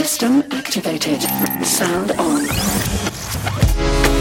System activated. Sound on.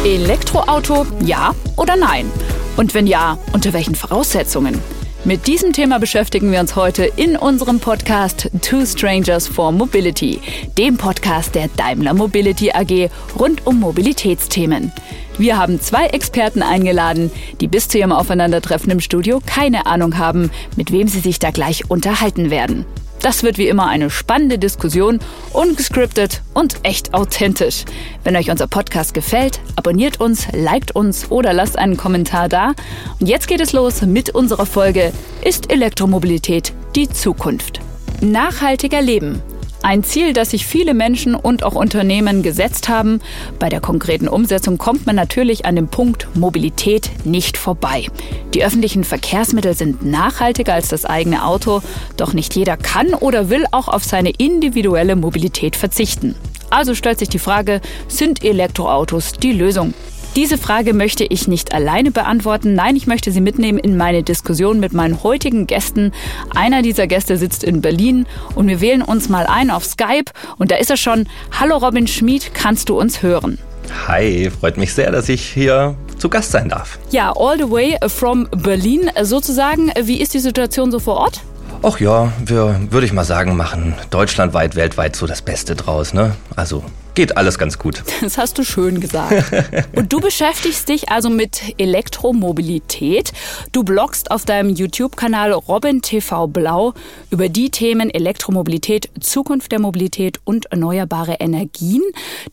Elektroauto, ja oder nein? Und wenn ja, unter welchen Voraussetzungen? Mit diesem Thema beschäftigen wir uns heute in unserem Podcast Two Strangers for Mobility, dem Podcast der Daimler Mobility AG rund um Mobilitätsthemen. Wir haben zwei Experten eingeladen, die bis zu ihrem Aufeinandertreffen im Studio keine Ahnung haben, mit wem sie sich da gleich unterhalten werden. Das wird wie immer eine spannende Diskussion, ungescriptet und echt authentisch. Wenn euch unser Podcast gefällt, abonniert uns, liked uns oder lasst einen Kommentar da. Und jetzt geht es los mit unserer Folge Ist Elektromobilität die Zukunft? Nachhaltiger Leben. Ein Ziel, das sich viele Menschen und auch Unternehmen gesetzt haben. Bei der konkreten Umsetzung kommt man natürlich an dem Punkt Mobilität nicht vorbei. Die öffentlichen Verkehrsmittel sind nachhaltiger als das eigene Auto, doch nicht jeder kann oder will auch auf seine individuelle Mobilität verzichten. Also stellt sich die Frage, sind Elektroautos die Lösung? Diese Frage möchte ich nicht alleine beantworten. Nein, ich möchte Sie mitnehmen in meine Diskussion mit meinen heutigen Gästen. Einer dieser Gäste sitzt in Berlin und wir wählen uns mal ein auf Skype. Und da ist er schon. Hallo Robin Schmid, kannst du uns hören? Hi, freut mich sehr, dass ich hier zu Gast sein darf. Ja, all the way from Berlin sozusagen. Wie ist die Situation so vor Ort? Ach ja, wir, würde ich mal sagen, machen deutschlandweit, weltweit so das Beste draus, ne? Also geht alles ganz gut. Das hast du schön gesagt. Und du beschäftigst dich also mit Elektromobilität. Du bloggst auf deinem YouTube-Kanal Robin TV Blau über die Themen Elektromobilität, Zukunft der Mobilität und erneuerbare Energien.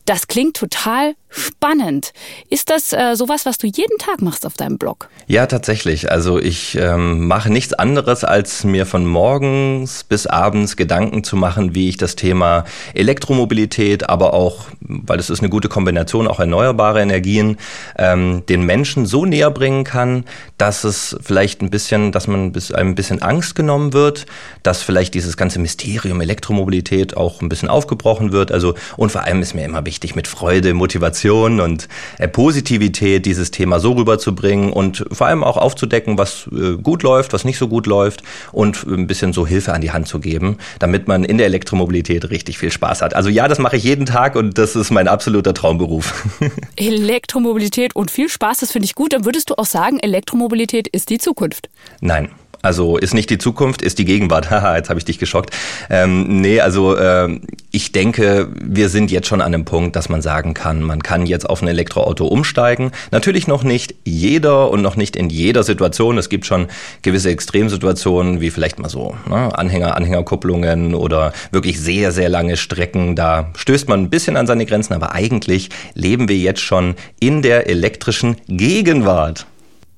Das klingt total spannend. Ist das äh, sowas, was du jeden Tag machst auf deinem Blog? Ja, tatsächlich. Also ich ähm, mache nichts anderes, als mir von morgens bis abends Gedanken zu machen, wie ich das Thema Elektromobilität, aber auch, weil es ist eine gute Kombination, auch erneuerbare Energien, ähm, den Menschen so näher bringen kann, dass es vielleicht ein bisschen, dass man bis ein bisschen Angst genommen wird, dass vielleicht dieses ganze Mysterium Elektromobilität auch ein bisschen aufgebrochen wird. Also und vor allem ist mir immer wichtig, mit Freude, Motivation und äh, Positivität dieses Thema so rüberzubringen und vor allem auch aufzudecken, was äh, gut läuft, was nicht so gut läuft und ein bisschen so Hilfe an die Hand zu geben, damit man in der Elektromobilität richtig viel Spaß hat. Also ja, das mache ich jeden Tag und das ist mein absoluter Traumberuf. Elektromobilität und viel Spaß, das finde ich gut. Dann würdest du auch sagen, Elektromobilität ist die Zukunft? Nein. Also ist nicht die Zukunft, ist die Gegenwart. Haha, jetzt habe ich dich geschockt. Ähm, nee, also ähm, ich denke, wir sind jetzt schon an einem Punkt, dass man sagen kann, man kann jetzt auf ein Elektroauto umsteigen. Natürlich noch nicht jeder und noch nicht in jeder Situation. Es gibt schon gewisse Extremsituationen, wie vielleicht mal so ne, Anhänger, Anhängerkupplungen oder wirklich sehr, sehr lange Strecken. Da stößt man ein bisschen an seine Grenzen, aber eigentlich leben wir jetzt schon in der elektrischen Gegenwart.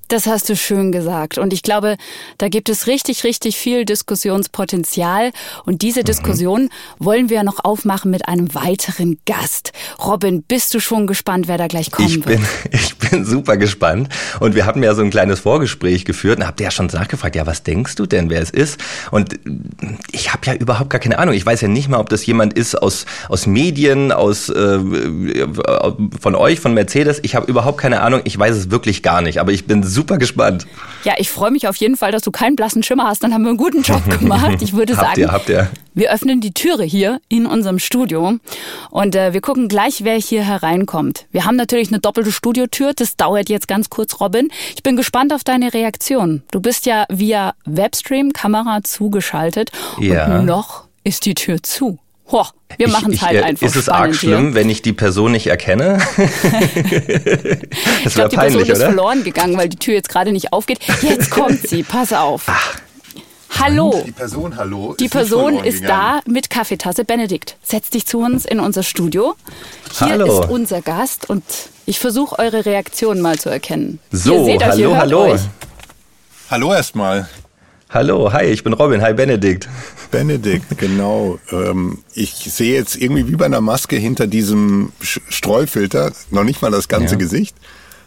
Das hast du schön gesagt. Und ich glaube, da gibt es richtig, richtig viel Diskussionspotenzial. Und diese mhm. Diskussion wollen wir noch aufmachen mit einem weiteren Gast. Robin, bist du schon gespannt, wer da gleich kommen ich wird? Bin, ich bin super gespannt. Und wir hatten ja so ein kleines Vorgespräch geführt und habt ihr ja schon nachgefragt, ja, was denkst du denn, wer es ist? Und ich habe ja überhaupt gar keine Ahnung. Ich weiß ja nicht mal, ob das jemand ist aus, aus Medien, aus äh, von euch, von Mercedes. Ich habe überhaupt keine Ahnung. Ich weiß es wirklich gar nicht. Aber ich bin super super gespannt. Ja, ich freue mich auf jeden Fall, dass du keinen blassen Schimmer hast. Dann haben wir einen guten Job gemacht. Ich würde habt sagen, ihr, habt ihr. wir öffnen die Türe hier in unserem Studio und äh, wir gucken gleich, wer hier hereinkommt. Wir haben natürlich eine doppelte Studiotür. Das dauert jetzt ganz kurz, Robin. Ich bin gespannt auf deine Reaktion. Du bist ja via Webstream-Kamera zugeschaltet ja. und noch ist die Tür zu. Ho, wir machen es halt ich, einfach. Ist es arg schlimm, hier. wenn ich die Person nicht erkenne? das wäre peinlich, die Person ist verloren gegangen, weil die Tür jetzt gerade nicht aufgeht. Jetzt kommt sie, pass auf. Ach. Hallo. Die Person, hallo. Die Person ist da mit Kaffeetasse. Benedikt, setz dich zu uns in unser Studio. Hier hallo. ist unser Gast und ich versuche eure Reaktion mal zu erkennen. So, ihr seht hallo, euch, hallo. Euch. Hallo erstmal. Hallo, hi, ich bin Robin. Hi, Benedikt. Benedikt, genau. Ähm, ich sehe jetzt irgendwie wie bei einer Maske hinter diesem Streufilter noch nicht mal das ganze Ja. Gesicht.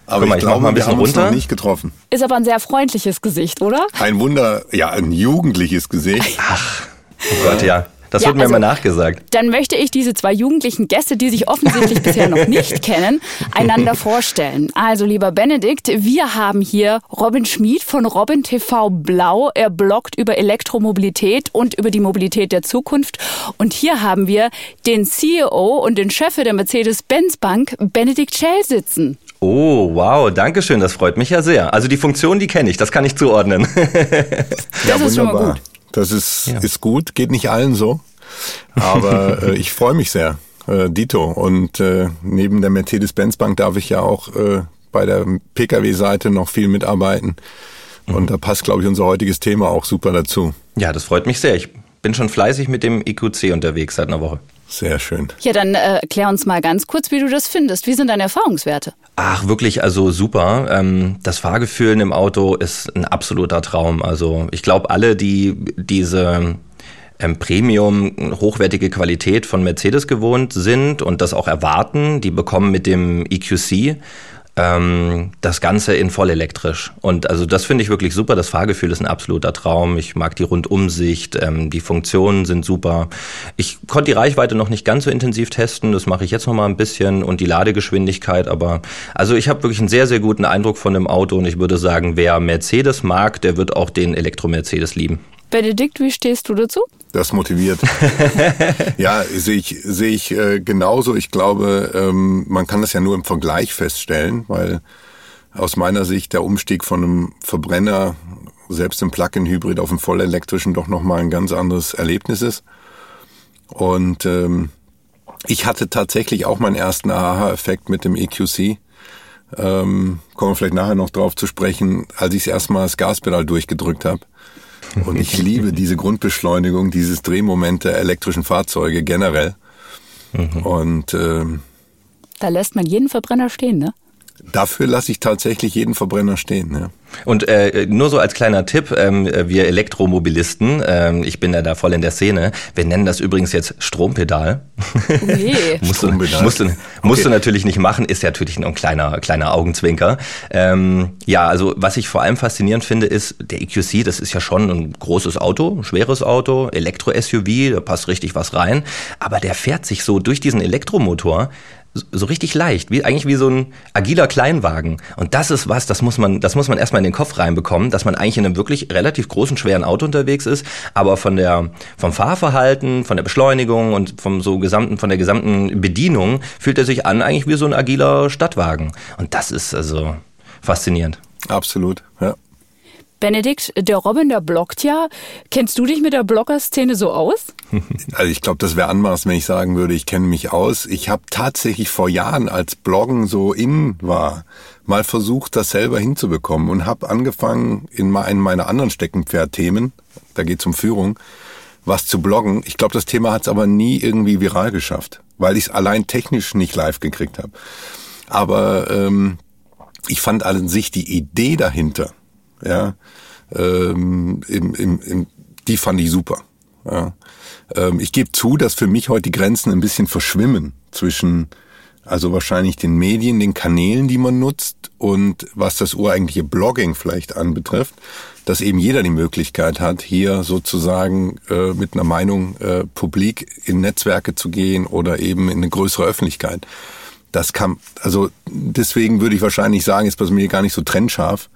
Aber mal, ich ich glaube, mal ein wir bisschen haben uns runter. noch nicht getroffen. Ist aber ein sehr freundliches Gesicht, oder? Ein Wunder, ja, ein jugendliches Gesicht. Oh Gott, ja. Das ja, wird mir also, immer nachgesagt. Dann möchte ich diese zwei jugendlichen Gäste, die sich offensichtlich bisher noch nicht kennen, einander vorstellen. Also, lieber Benedikt, wir haben hier Robin Schmid von Robin TV Blau. Er bloggt über Elektromobilität und über die Mobilität der Zukunft. Und hier haben wir den CEO und den Chef der Mercedes-Benz Bank, Benedikt Schell, sitzen. Oh, wow, danke schön, das freut mich ja sehr. Also die Funktion, die kenne ich, das kann ich zuordnen. das ja, ist schon mal gut. Das ist, ja. ist gut, geht nicht allen so. Aber äh, ich freue mich sehr, äh, Dito. Und äh, neben der Mercedes-Benz Bank darf ich ja auch äh, bei der Pkw-Seite noch viel mitarbeiten. Und mhm. da passt, glaube ich, unser heutiges Thema auch super dazu. Ja, das freut mich sehr. Ich bin schon fleißig mit dem EQC unterwegs seit einer Woche. Sehr schön. Ja, dann äh, klär uns mal ganz kurz, wie du das findest. Wie sind deine Erfahrungswerte? Ach, wirklich, also super. Ähm, das Fahrgefühl im Auto ist ein absoluter Traum. Also ich glaube, alle, die diese ähm, Premium, hochwertige Qualität von Mercedes gewohnt sind und das auch erwarten, die bekommen mit dem EQC ähm, das Ganze in voll elektrisch. Und also das finde ich wirklich super. Das Fahrgefühl ist ein absoluter Traum. Ich mag die Rundumsicht, ähm, die Funktionen sind super. Ich konnte die Reichweite noch nicht ganz so intensiv testen. Das mache ich jetzt noch mal ein bisschen und die Ladegeschwindigkeit. Aber also ich habe wirklich einen sehr sehr guten Eindruck von dem Auto und ich würde sagen, wer Mercedes mag, der wird auch den Elektro-Mercedes lieben. Benedikt, wie stehst du dazu? Das motiviert. ja, sehe ich, sehe ich äh, genauso. Ich glaube, ähm, man kann das ja nur im Vergleich feststellen, weil aus meiner Sicht der Umstieg von einem Verbrenner, selbst im Plug-in-Hybrid auf einen vollelektrischen, doch nochmal ein ganz anderes Erlebnis ist. Und ähm, ich hatte tatsächlich auch meinen ersten Aha-Effekt mit dem EQC. Ähm, kommen wir vielleicht nachher noch drauf zu sprechen, als ich erstmal das Gaspedal durchgedrückt habe und ich liebe diese Grundbeschleunigung, dieses Drehmoment der elektrischen Fahrzeuge generell. Mhm. Und ähm, da lässt man jeden Verbrenner stehen, ne? Dafür lasse ich tatsächlich jeden Verbrenner stehen. Ja. Und äh, nur so als kleiner Tipp, ähm, wir Elektromobilisten, ähm, ich bin ja da voll in der Szene, wir nennen das übrigens jetzt Strompedal. Okay. musst, Strompedal. Du, musst, du, musst okay. du natürlich nicht machen, ist ja natürlich nur ein kleiner, kleiner Augenzwinker. Ähm, ja, also was ich vor allem faszinierend finde, ist, der EQC, das ist ja schon ein großes Auto, ein schweres Auto, Elektro-SUV, da passt richtig was rein, aber der fährt sich so durch diesen Elektromotor so richtig leicht, wie eigentlich wie so ein agiler Kleinwagen. Und das ist was, das muss man, das muss man erstmal in den Kopf reinbekommen, dass man eigentlich in einem wirklich relativ großen, schweren Auto unterwegs ist, aber von der, vom Fahrverhalten, von der Beschleunigung und vom so gesamten, von der gesamten Bedienung fühlt er sich an eigentlich wie so ein agiler Stadtwagen. Und das ist also faszinierend. Absolut, ja. Benedikt, der Robin, der bloggt ja. Kennst du dich mit der Blogger-Szene so aus? Also ich glaube, das wäre anmaß, wenn ich sagen würde, ich kenne mich aus. Ich habe tatsächlich vor Jahren, als Bloggen so in war, mal versucht, das selber hinzubekommen und habe angefangen, in einem meiner anderen Steckenpferd-Themen, da geht es um Führung, was zu bloggen. Ich glaube, das Thema hat es aber nie irgendwie viral geschafft, weil ich es allein technisch nicht live gekriegt habe. Aber ähm, ich fand an sich die Idee dahinter, ja, ähm, im, im, im, die fand ich super. Ja. Ähm, ich gebe zu, dass für mich heute die Grenzen ein bisschen verschwimmen zwischen also wahrscheinlich den Medien, den Kanälen, die man nutzt und was das ureigentliche Blogging vielleicht anbetrifft, dass eben jeder die Möglichkeit hat, hier sozusagen äh, mit einer Meinung äh, publik in Netzwerke zu gehen oder eben in eine größere Öffentlichkeit. Das kann, also deswegen würde ich wahrscheinlich sagen, ist bei mir gar nicht so trennscharf.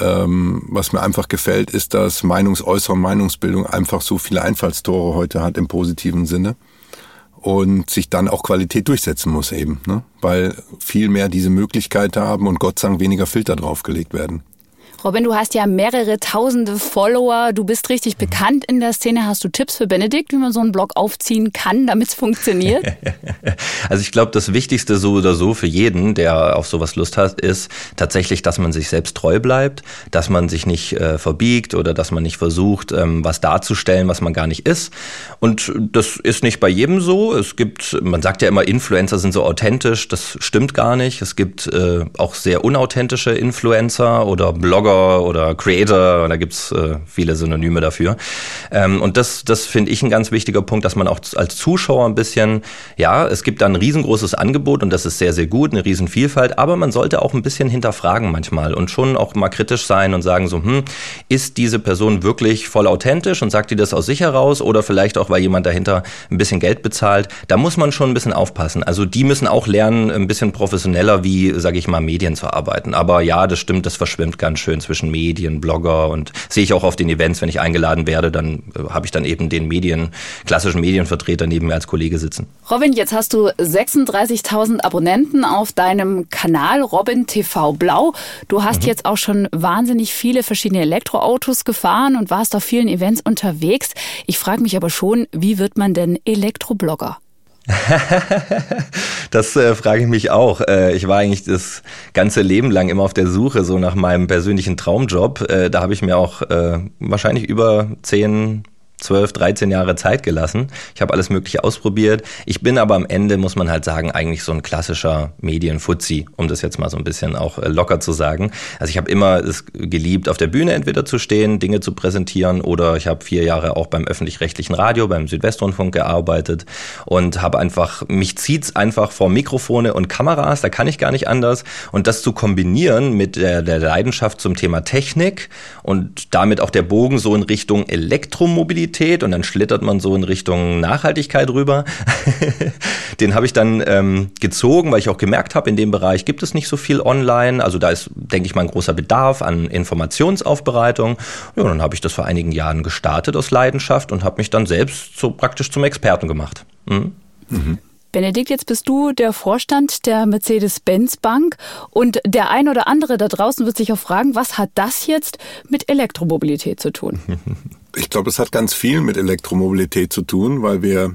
Ähm, was mir einfach gefällt, ist, dass Meinungsäußerung, Meinungsbildung einfach so viele Einfallstore heute hat im positiven Sinne und sich dann auch Qualität durchsetzen muss eben, ne? weil viel mehr diese Möglichkeit haben und Gott sei Dank weniger Filter draufgelegt werden. Robin, du hast ja mehrere tausende Follower, du bist richtig bekannt in der Szene. Hast du Tipps für Benedikt, wie man so einen Blog aufziehen kann, damit es funktioniert? also ich glaube, das Wichtigste so oder so für jeden, der auf sowas Lust hat, ist tatsächlich, dass man sich selbst treu bleibt, dass man sich nicht äh, verbiegt oder dass man nicht versucht, ähm, was darzustellen, was man gar nicht ist. Und das ist nicht bei jedem so. Es gibt, man sagt ja immer, Influencer sind so authentisch. Das stimmt gar nicht. Es gibt äh, auch sehr unauthentische Influencer oder Blogger Blogger oder Creator, da gibt's äh, viele Synonyme dafür. Ähm, und das, das finde ich ein ganz wichtiger Punkt, dass man auch als Zuschauer ein bisschen, ja, es gibt da ein riesengroßes Angebot und das ist sehr, sehr gut, eine Riesenvielfalt, aber man sollte auch ein bisschen hinterfragen manchmal und schon auch mal kritisch sein und sagen so, hm, ist diese Person wirklich voll authentisch und sagt die das aus sich heraus oder vielleicht auch, weil jemand dahinter ein bisschen Geld bezahlt? Da muss man schon ein bisschen aufpassen. Also die müssen auch lernen, ein bisschen professioneller wie, sage ich mal, Medien zu arbeiten. Aber ja, das stimmt, das verschwimmt ganz schön zwischen Medien, Blogger und sehe ich auch auf den Events, wenn ich eingeladen werde, dann äh, habe ich dann eben den Medien, klassischen Medienvertreter neben mir als Kollege sitzen. Robin, jetzt hast du 36.000 Abonnenten auf deinem Kanal Robin TV Blau. Du hast mhm. jetzt auch schon wahnsinnig viele verschiedene Elektroautos gefahren und warst auf vielen Events unterwegs. Ich frage mich aber schon, wie wird man denn Elektroblogger? das äh, frage ich mich auch. Äh, ich war eigentlich das ganze Leben lang immer auf der Suche so nach meinem persönlichen Traumjob. Äh, da habe ich mir auch äh, wahrscheinlich über zehn 12, 13 Jahre Zeit gelassen. Ich habe alles Mögliche ausprobiert. Ich bin aber am Ende, muss man halt sagen, eigentlich so ein klassischer Medienfuzzi, um das jetzt mal so ein bisschen auch äh, locker zu sagen. Also ich habe immer es geliebt, auf der Bühne entweder zu stehen, Dinge zu präsentieren oder ich habe vier Jahre auch beim öffentlich-rechtlichen Radio, beim Südwestrundfunk gearbeitet und habe einfach, mich zieht's einfach vor Mikrofone und Kameras, da kann ich gar nicht anders. Und das zu kombinieren mit der, der Leidenschaft zum Thema Technik und damit auch der Bogen so in Richtung Elektromobilität, Mobilität und dann schlittert man so in Richtung Nachhaltigkeit rüber. Den habe ich dann ähm, gezogen, weil ich auch gemerkt habe, in dem Bereich gibt es nicht so viel online. Also da ist, denke ich mal, ein großer Bedarf an Informationsaufbereitung. Ja, dann habe ich das vor einigen Jahren gestartet aus Leidenschaft und habe mich dann selbst so praktisch zum Experten gemacht. Mhm. Mhm. Benedikt, jetzt bist du der Vorstand der Mercedes-Benz Bank und der ein oder andere da draußen wird sich auch fragen, was hat das jetzt mit Elektromobilität zu tun? Ich glaube, es hat ganz viel mit Elektromobilität zu tun, weil wir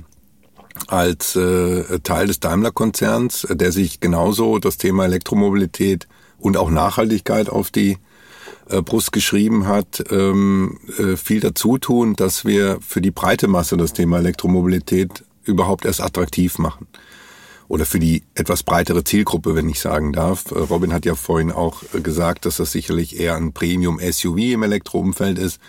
als äh, Teil des Daimler-Konzerns, äh, der sich genauso das Thema Elektromobilität und auch Nachhaltigkeit auf die äh, Brust geschrieben hat, ähm, äh, viel dazu tun, dass wir für die breite Masse das Thema Elektromobilität überhaupt erst attraktiv machen. Oder für die etwas breitere Zielgruppe, wenn ich sagen darf. Äh, Robin hat ja vorhin auch äh, gesagt, dass das sicherlich eher ein Premium-SUV im Elektroumfeld ist.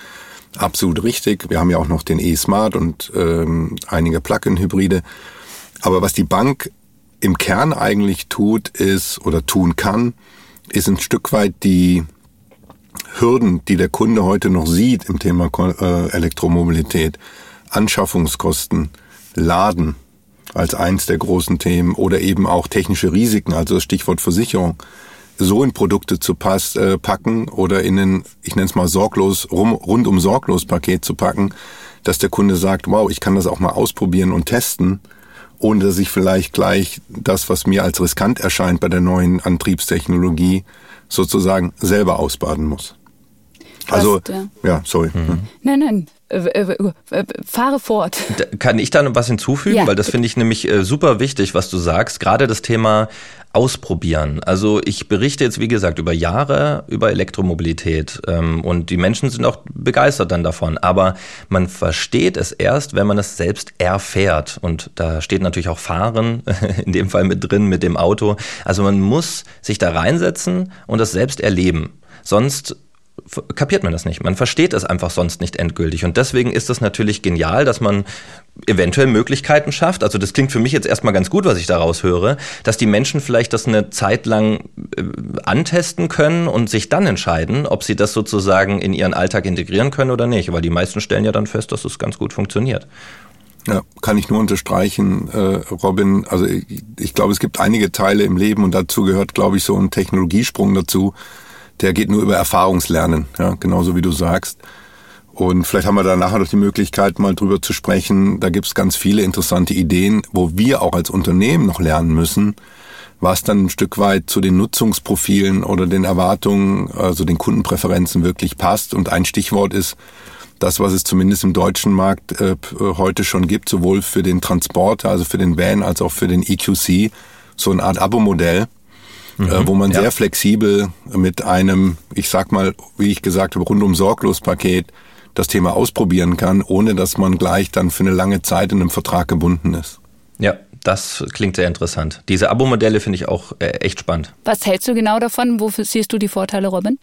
Absolut richtig. Wir haben ja auch noch den E-Smart und ähm, einige Plug-in-Hybride. Aber was die Bank im Kern eigentlich tut, ist oder tun kann, ist ein Stück weit die Hürden, die der Kunde heute noch sieht im Thema äh, Elektromobilität, Anschaffungskosten, Laden als eins der großen Themen oder eben auch technische Risiken, also das Stichwort Versicherung, so in Produkte zu pass, äh, packen oder in ein, ich nenne es mal sorglos, rum, rundum sorglos Paket zu packen, dass der Kunde sagt, wow, ich kann das auch mal ausprobieren und testen, ohne dass ich vielleicht gleich das, was mir als riskant erscheint bei der neuen Antriebstechnologie, sozusagen selber ausbaden muss. Also, ja. ja, sorry. Mhm. Nein, nein, fahre fort. Kann ich da noch was hinzufügen? Ja. Weil das finde ich nämlich super wichtig, was du sagst. Gerade das Thema ausprobieren. Also ich berichte jetzt, wie gesagt, über Jahre über Elektromobilität ähm, und die Menschen sind auch begeistert dann davon. Aber man versteht es erst, wenn man es selbst erfährt. Und da steht natürlich auch Fahren in dem Fall mit drin, mit dem Auto. Also man muss sich da reinsetzen und das selbst erleben. Sonst kapiert man das nicht. Man versteht es einfach sonst nicht endgültig. Und deswegen ist es natürlich genial, dass man eventuell Möglichkeiten schafft. Also das klingt für mich jetzt erstmal ganz gut, was ich daraus höre, dass die Menschen vielleicht das eine Zeit lang äh, antesten können und sich dann entscheiden, ob sie das sozusagen in ihren Alltag integrieren können oder nicht. Weil die meisten stellen ja dann fest, dass es ganz gut funktioniert. Ja, kann ich nur unterstreichen, äh, Robin. Also ich, ich glaube, es gibt einige Teile im Leben und dazu gehört, glaube ich, so ein Technologiesprung dazu, der geht nur über Erfahrungslernen, ja, genauso wie du sagst. Und vielleicht haben wir da nachher noch die Möglichkeit, mal drüber zu sprechen. Da gibt's ganz viele interessante Ideen, wo wir auch als Unternehmen noch lernen müssen, was dann ein Stück weit zu den Nutzungsprofilen oder den Erwartungen, also den Kundenpräferenzen wirklich passt. Und ein Stichwort ist das, was es zumindest im deutschen Markt äh, heute schon gibt, sowohl für den Transporter, also für den Van, als auch für den EQC, so eine Art Abo-Modell äh, mhm, wo man ja. sehr flexibel mit einem, ich sag mal, wie ich gesagt habe, rundum sorglos Paket das Thema ausprobieren kann, ohne dass man gleich dann für eine lange Zeit in einem Vertrag gebunden ist. Ja, das klingt sehr interessant. Diese Abo-Modelle finde ich auch äh, echt spannend. Was hältst du genau davon? Wofür siehst du die Vorteile, Robin?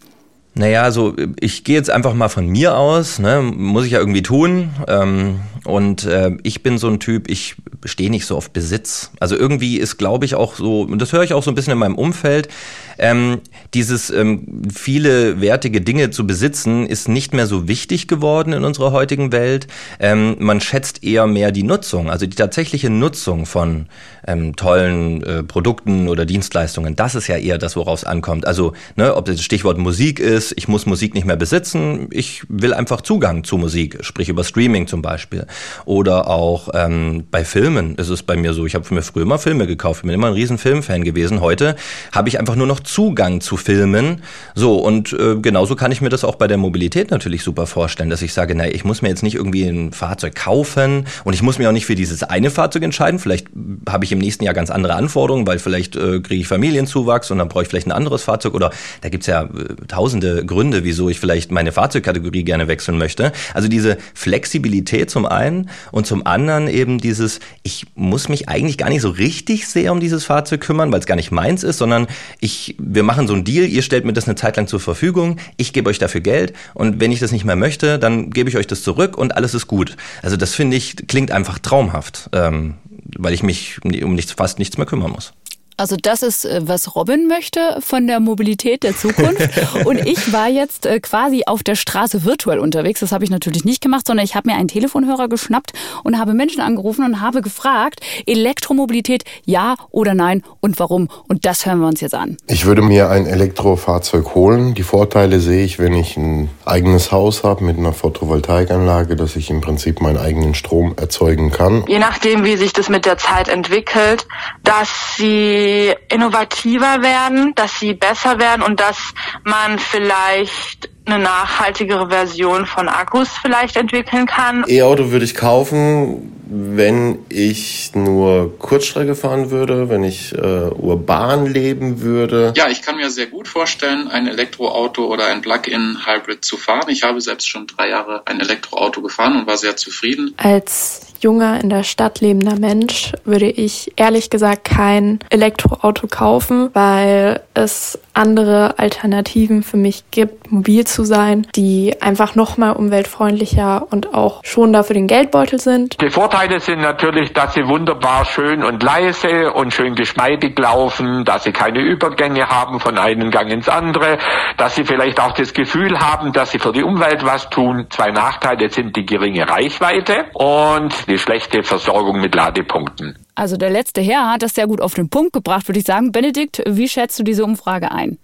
Naja, also ich gehe jetzt einfach mal von mir aus, ne? muss ich ja irgendwie tun. Ähm, und äh, ich bin so ein Typ, ich stehe nicht so auf Besitz. Also irgendwie ist, glaube ich, auch so, und das höre ich auch so ein bisschen in meinem Umfeld, ähm, dieses ähm, viele wertige Dinge zu besitzen, ist nicht mehr so wichtig geworden in unserer heutigen Welt. Ähm, man schätzt eher mehr die Nutzung, also die tatsächliche Nutzung von ähm, tollen äh, Produkten oder Dienstleistungen. Das ist ja eher das, worauf es ankommt. Also, ne, ob das Stichwort Musik ist, ich muss Musik nicht mehr besitzen, ich will einfach Zugang zu Musik, sprich über Streaming zum Beispiel. Oder auch ähm, bei Filmen ist es bei mir so, ich habe mir früher immer Filme gekauft, ich bin immer ein riesen Filmfan gewesen. Heute habe ich einfach nur noch Zugang zu Filmen. So, und äh, genauso kann ich mir das auch bei der Mobilität natürlich super vorstellen, dass ich sage, naja, ich muss mir jetzt nicht irgendwie ein Fahrzeug kaufen und ich muss mich auch nicht für dieses eine Fahrzeug entscheiden. Vielleicht habe ich im nächsten Jahr ganz andere Anforderungen, weil vielleicht äh, kriege ich Familienzuwachs und dann brauche ich vielleicht ein anderes Fahrzeug oder da gibt's ja äh, tausende Gründe, wieso ich vielleicht meine Fahrzeugkategorie gerne wechseln möchte. Also diese Flexibilität zum einen und zum anderen eben dieses, ich muss mich eigentlich gar nicht so richtig sehr um dieses Fahrzeug kümmern, weil es gar nicht meins ist, sondern ich, wir machen so einen Deal, ihr stellt mir das eine Zeit lang zur Verfügung, ich gebe euch dafür Geld und wenn ich das nicht mehr möchte, dann gebe ich euch das zurück und alles ist gut. Also das finde ich, klingt einfach traumhaft, ähm, weil ich mich um nichts, fast nichts mehr kümmern muss. Also das ist, äh, was Robin möchte von der Mobilität der Zukunft. Und ich war jetzt äh, quasi auf der Straße virtuell unterwegs. Das habe ich natürlich nicht gemacht, sondern ich habe mir einen Telefonhörer geschnappt und habe Menschen angerufen und habe gefragt, Elektromobilität ja oder nein und warum. Und das hören wir uns jetzt an. Ich würde mir ein Elektrofahrzeug holen. Die Vorteile sehe ich, wenn ich ein eigenes Haus habe mit einer Photovoltaikanlage, dass ich im Prinzip meinen eigenen Strom erzeugen kann. Je nachdem, wie sich das mit der Zeit entwickelt, dass sie innovativer werden, dass sie besser werden und dass man vielleicht eine nachhaltigere Version von Akkus vielleicht entwickeln kann. E-Auto würde ich kaufen, wenn ich nur Kurzstrecke fahren würde, wenn ich äh, urban leben würde. Ja, ich kann mir sehr gut vorstellen, ein Elektroauto oder ein Plug-in-Hybrid zu fahren. Ich habe selbst schon drei Jahre ein Elektroauto gefahren und war sehr zufrieden. Als junger in der Stadt lebender Mensch würde ich ehrlich gesagt kein Elektroauto kaufen, weil es andere Alternativen für mich gibt, mobil zu sein, die einfach nochmal umweltfreundlicher und auch schonender für den Geldbeutel sind. Die Vorteile sind natürlich, dass sie wunderbar schön und leise und schön geschmeidig laufen, dass sie keine Übergänge haben von einem Gang ins andere, dass sie vielleicht auch das Gefühl haben, dass sie für die Umwelt was tun. Zwei Nachteile sind die geringe Reichweite und die schlechte Versorgung mit Ladepunkten. Also der letzte Herr hat das sehr gut auf den Punkt gebracht, würde ich sagen. Benedikt, wie schätzt du diese Umfrage ein?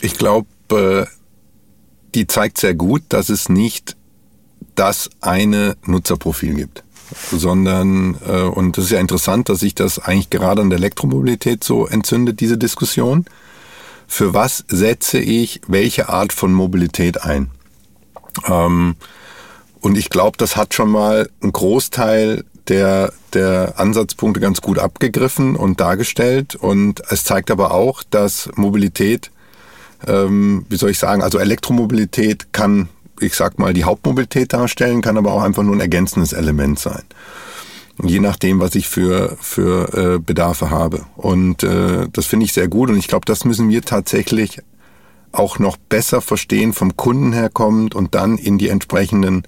Ich glaube, äh, die zeigt sehr gut, dass es nicht das eine Nutzerprofil gibt, sondern, äh, und das ist ja interessant, dass sich das eigentlich gerade an der Elektromobilität so entzündet, diese Diskussion. Für was setze ich welche Art von Mobilität ein? Ähm, und ich glaube, das hat schon mal einen Großteil der, der Ansatzpunkte ganz gut abgegriffen und dargestellt. Und es zeigt aber auch, dass Mobilität, ähm, wie soll ich sagen, also Elektromobilität kann, ich sag mal, die Hauptmobilität darstellen, kann aber auch einfach nur ein ergänzendes Element sein. Je nachdem, was ich für, für äh, Bedarfe habe. Und äh, das finde ich sehr gut. Und ich glaube, das müssen wir tatsächlich auch noch besser verstehen, vom Kunden herkommend und dann in die entsprechenden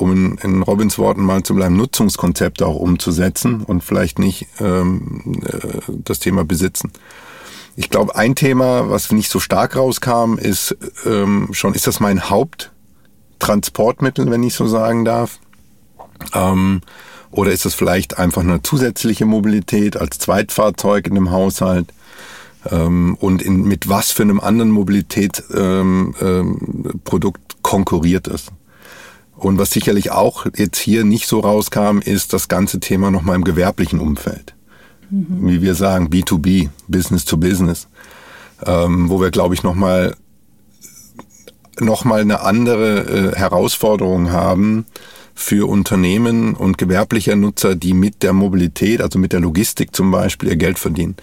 um in, in Robins Worten mal zu bleiben, Nutzungskonzepte auch umzusetzen und vielleicht nicht ähm, äh, das Thema besitzen. Ich glaube, ein Thema, was nicht so stark rauskam, ist ähm, schon, ist das mein Haupttransportmittel, wenn ich so sagen darf? Ähm, oder ist das vielleicht einfach eine zusätzliche Mobilität als Zweitfahrzeug in dem Haushalt? Ähm, und in, mit was für einem anderen Mobilitätsprodukt ähm, ähm, konkurriert es? Und was sicherlich auch jetzt hier nicht so rauskam, ist das ganze Thema nochmal im gewerblichen Umfeld. Mhm. Wie wir sagen, B2B, Business to Business. Ähm, wo wir, glaube ich, nochmal noch mal eine andere äh, Herausforderung haben für Unternehmen und gewerbliche Nutzer, die mit der Mobilität, also mit der Logistik zum Beispiel, ihr Geld verdienen.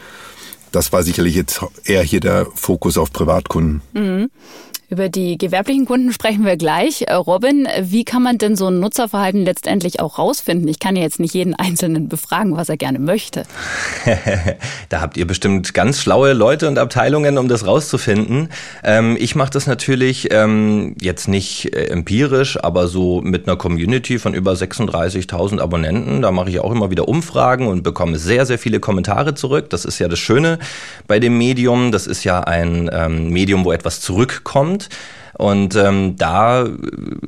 Das war sicherlich jetzt eher hier der Fokus auf Privatkunden. Mhm. Über die gewerblichen Kunden sprechen wir gleich. Äh, Robin, wie kann man denn so ein Nutzerverhalten letztendlich auch rausfinden? Ich kann ja jetzt nicht jeden Einzelnen befragen, was er gerne möchte. da habt ihr bestimmt ganz schlaue Leute und Abteilungen, um das rauszufinden. Ähm, ich mache das natürlich ähm, jetzt nicht äh, empirisch, aber so mit einer Community von über 36.000 Abonnenten. Da mache ich auch immer wieder Umfragen und bekomme sehr, sehr viele Kommentare zurück. Das ist ja das Schöne bei dem Medium. Das ist ja ein ähm, Medium, wo etwas zurückkommt kommt. Und ähm, da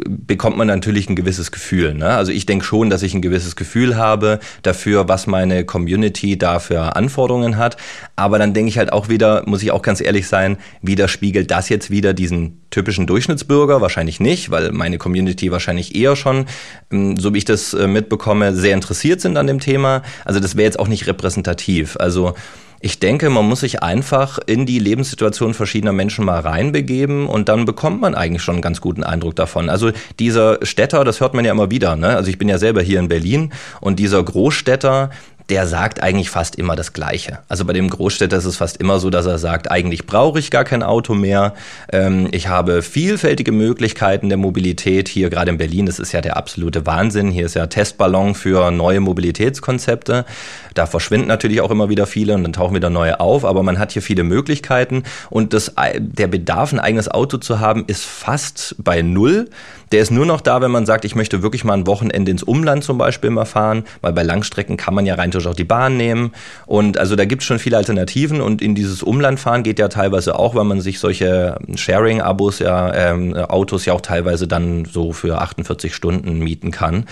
bekommt man natürlich ein gewisses Gefühl. Ne? Also ich denke schon, dass ich ein gewisses Gefühl habe dafür, was meine Community da für Anforderungen hat. Aber dann denke ich halt auch wieder, muss ich auch ganz ehrlich sein, widerspiegelt das jetzt wieder diesen typischen Durchschnittsbürger? Wahrscheinlich nicht, weil meine Community wahrscheinlich eher schon, ähm, so wie ich das äh, mitbekomme, sehr interessiert sind an dem Thema. Also das wäre jetzt auch nicht repräsentativ. Also ich denke, man muss sich einfach in die Lebenssituation verschiedener Menschen mal reinbegeben und dann bekommt man eigentlich schon einen ganz guten Eindruck davon. Also dieser Städter, das hört man ja immer wieder. Ne? Also ich bin ja selber hier in Berlin und dieser Großstädter, der sagt eigentlich fast immer das Gleiche. Also bei dem Großstädter ist es fast immer so, dass er sagt, eigentlich brauche ich gar kein Auto mehr. Ähm, ich habe vielfältige Möglichkeiten der Mobilität. Hier gerade in Berlin, das ist ja der absolute Wahnsinn. Hier ist ja Testballon für neue Mobilitätskonzepte. Da verschwinden natürlich auch immer wieder viele und dann tauchen wieder neue auf, aber man hat hier viele Möglichkeiten und das, der Bedarf, ein eigenes Auto zu haben, ist fast bei Null. Der ist nur noch da, wenn man sagt, ich möchte wirklich mal ein Wochenende ins Umland zum Beispiel mal fahren, weil bei Langstrecken kann man ja rein theoretisch auch die Bahn nehmen. Und also da gibt es schon viele Alternativen und in dieses Umlandfahren geht ja teilweise auch, weil man sich solche Sharing-Abos, ja, ähm, Autos ja auch teilweise dann so für 48 Stunden mieten kann.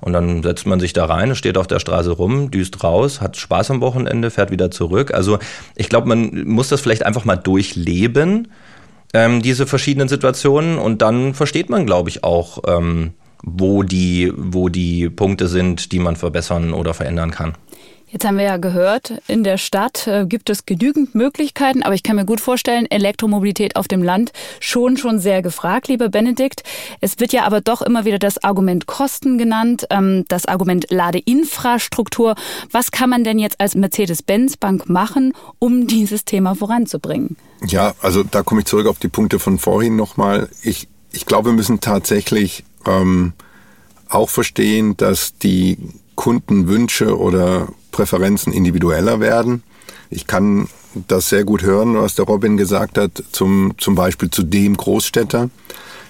Und dann setzt man sich da rein, steht auf der Straße rum, düst raus, hat Spaß am Wochenende, fährt wieder zurück. Also ich glaube, man muss das vielleicht einfach mal durchleben, ähm, diese verschiedenen Situationen. Und dann versteht man, glaube ich, auch, ähm, wo, die, wo die Punkte sind, die man verbessern oder verändern kann. Jetzt haben wir ja gehört, in der Stadt äh, gibt es genügend Möglichkeiten, aber ich kann mir gut vorstellen, Elektromobilität auf dem Land schon schon sehr gefragt, lieber Benedikt. Es wird ja aber doch immer wieder das Argument Kosten genannt, ähm, das Argument Ladeinfrastruktur. Was kann man denn jetzt als Mercedes-Benz-Bank machen, um dieses Thema voranzubringen? Ja, also da komme ich zurück auf die Punkte von vorhin nochmal. Ich, ich glaube, wir müssen tatsächlich ähm, auch verstehen, dass die Kundenwünsche oder Präferenzen individueller werden. Ich kann das sehr gut hören, was der Robin gesagt hat, zum, zum Beispiel zu dem Großstädter.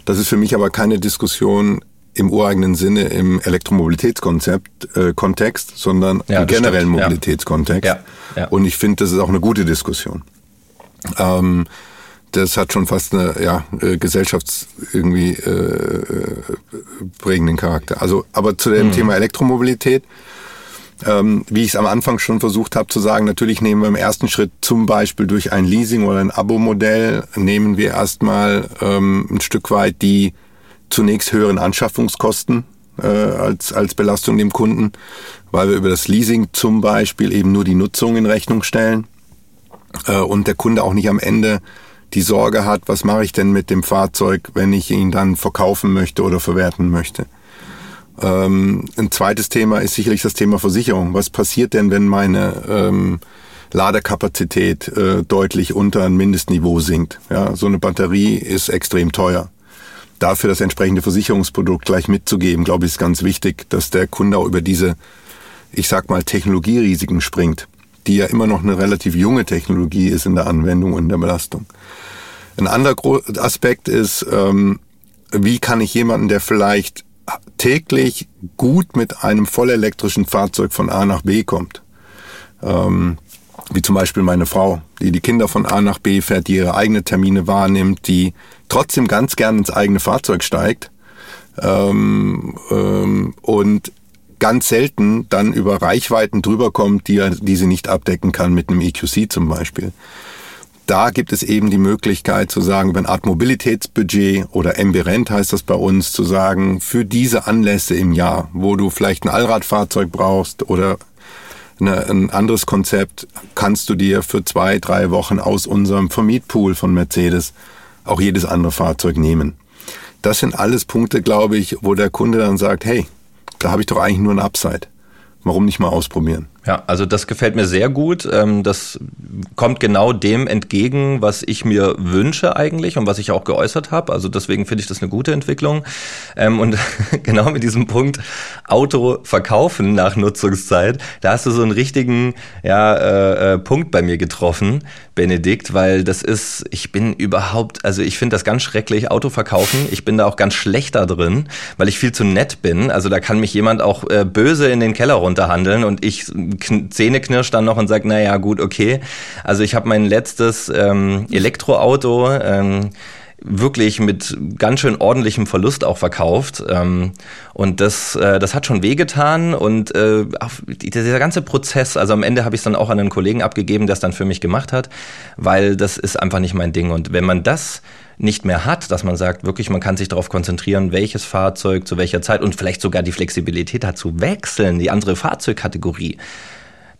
Das ist für mich aber keine Diskussion im ureigenen Sinne im Elektromobilitätskonzept äh, Kontext, sondern ja, im generellen stimmt. Mobilitätskontext. Ja. Ja. Und ich finde, das ist auch eine gute Diskussion. Ähm, das hat schon fast eine ja, äh, gesellschafts irgendwie äh, äh, prägenden Charakter. Also, aber zu dem mhm. Thema Elektromobilität, ähm, wie ich es am Anfang schon versucht habe zu sagen, natürlich nehmen wir im ersten Schritt zum Beispiel durch ein Leasing oder ein Abo-Modell, nehmen wir erstmal ähm, ein Stück weit die zunächst höheren Anschaffungskosten äh, als, als Belastung dem Kunden, weil wir über das Leasing zum Beispiel eben nur die Nutzung in Rechnung stellen äh, und der Kunde auch nicht am Ende die Sorge hat, was mache ich denn mit dem Fahrzeug, wenn ich ihn dann verkaufen möchte oder verwerten möchte. Ähm, ein zweites Thema ist sicherlich das Thema Versicherung. Was passiert denn, wenn meine ähm, Ladekapazität äh, deutlich unter ein Mindestniveau sinkt? Ja, so eine Batterie ist extrem teuer. Dafür das entsprechende Versicherungsprodukt gleich mitzugeben, glaube ich, ist ganz wichtig, dass der Kunde auch über diese, ich sag mal, Technologierisiken springt die ja immer noch eine relativ junge Technologie ist in der Anwendung und in der Belastung. Ein anderer Aspekt ist, ähm, wie kann ich jemanden, der vielleicht täglich gut mit einem vollelektrischen Fahrzeug von A nach B kommt, ähm, wie zum Beispiel meine Frau, die die Kinder von A nach B fährt, die ihre eigenen Termine wahrnimmt, die trotzdem ganz gern ins eigene Fahrzeug steigt ähm, ähm, und ganz selten dann über Reichweiten drüber kommt, die, die sie nicht abdecken kann mit einem EQC zum Beispiel. Da gibt es eben die Möglichkeit zu sagen, über ein Art Mobilitätsbudget oder MB-Rent heißt das bei uns, zu sagen, für diese Anlässe im Jahr, wo du vielleicht ein Allradfahrzeug brauchst oder eine, ein anderes Konzept, kannst du dir für zwei, drei Wochen aus unserem Vermietpool von Mercedes auch jedes andere Fahrzeug nehmen. Das sind alles Punkte, glaube ich, wo der Kunde dann sagt, hey, da habe ich doch eigentlich nur ein Upside. Warum nicht mal ausprobieren? Ja, also das gefällt mir sehr gut. Ähm, das kommt genau dem entgegen, was ich mir wünsche eigentlich und was ich auch geäußert habe. Also deswegen finde ich das eine gute Entwicklung. Ähm, und genau mit diesem Punkt Auto verkaufen nach Nutzungszeit, da hast du so einen richtigen ja, äh, äh, Punkt bei mir getroffen, Benedikt, weil das ist, ich bin überhaupt, also ich finde das ganz schrecklich, Auto verkaufen. Ich bin da auch ganz schlecht da drin, weil ich viel zu nett bin. Also da kann mich jemand auch äh, böse in den Keller runterhandeln und ich Zähne knirscht dann noch und sagt, naja, gut, okay. Also ich habe mein letztes ähm, Elektroauto ähm, wirklich mit ganz schön ordentlichem Verlust auch verkauft. Ähm, und das, äh, das hat schon wehgetan. Und äh, dieser ganze Prozess, also am Ende habe ich es dann auch an einen Kollegen abgegeben, der es dann für mich gemacht hat, weil das ist einfach nicht mein Ding. Und wenn man das nicht mehr hat, dass man sagt, wirklich, man kann sich darauf konzentrieren, welches Fahrzeug zu welcher Zeit und vielleicht sogar die Flexibilität hat zu wechseln, die andere Fahrzeugkategorie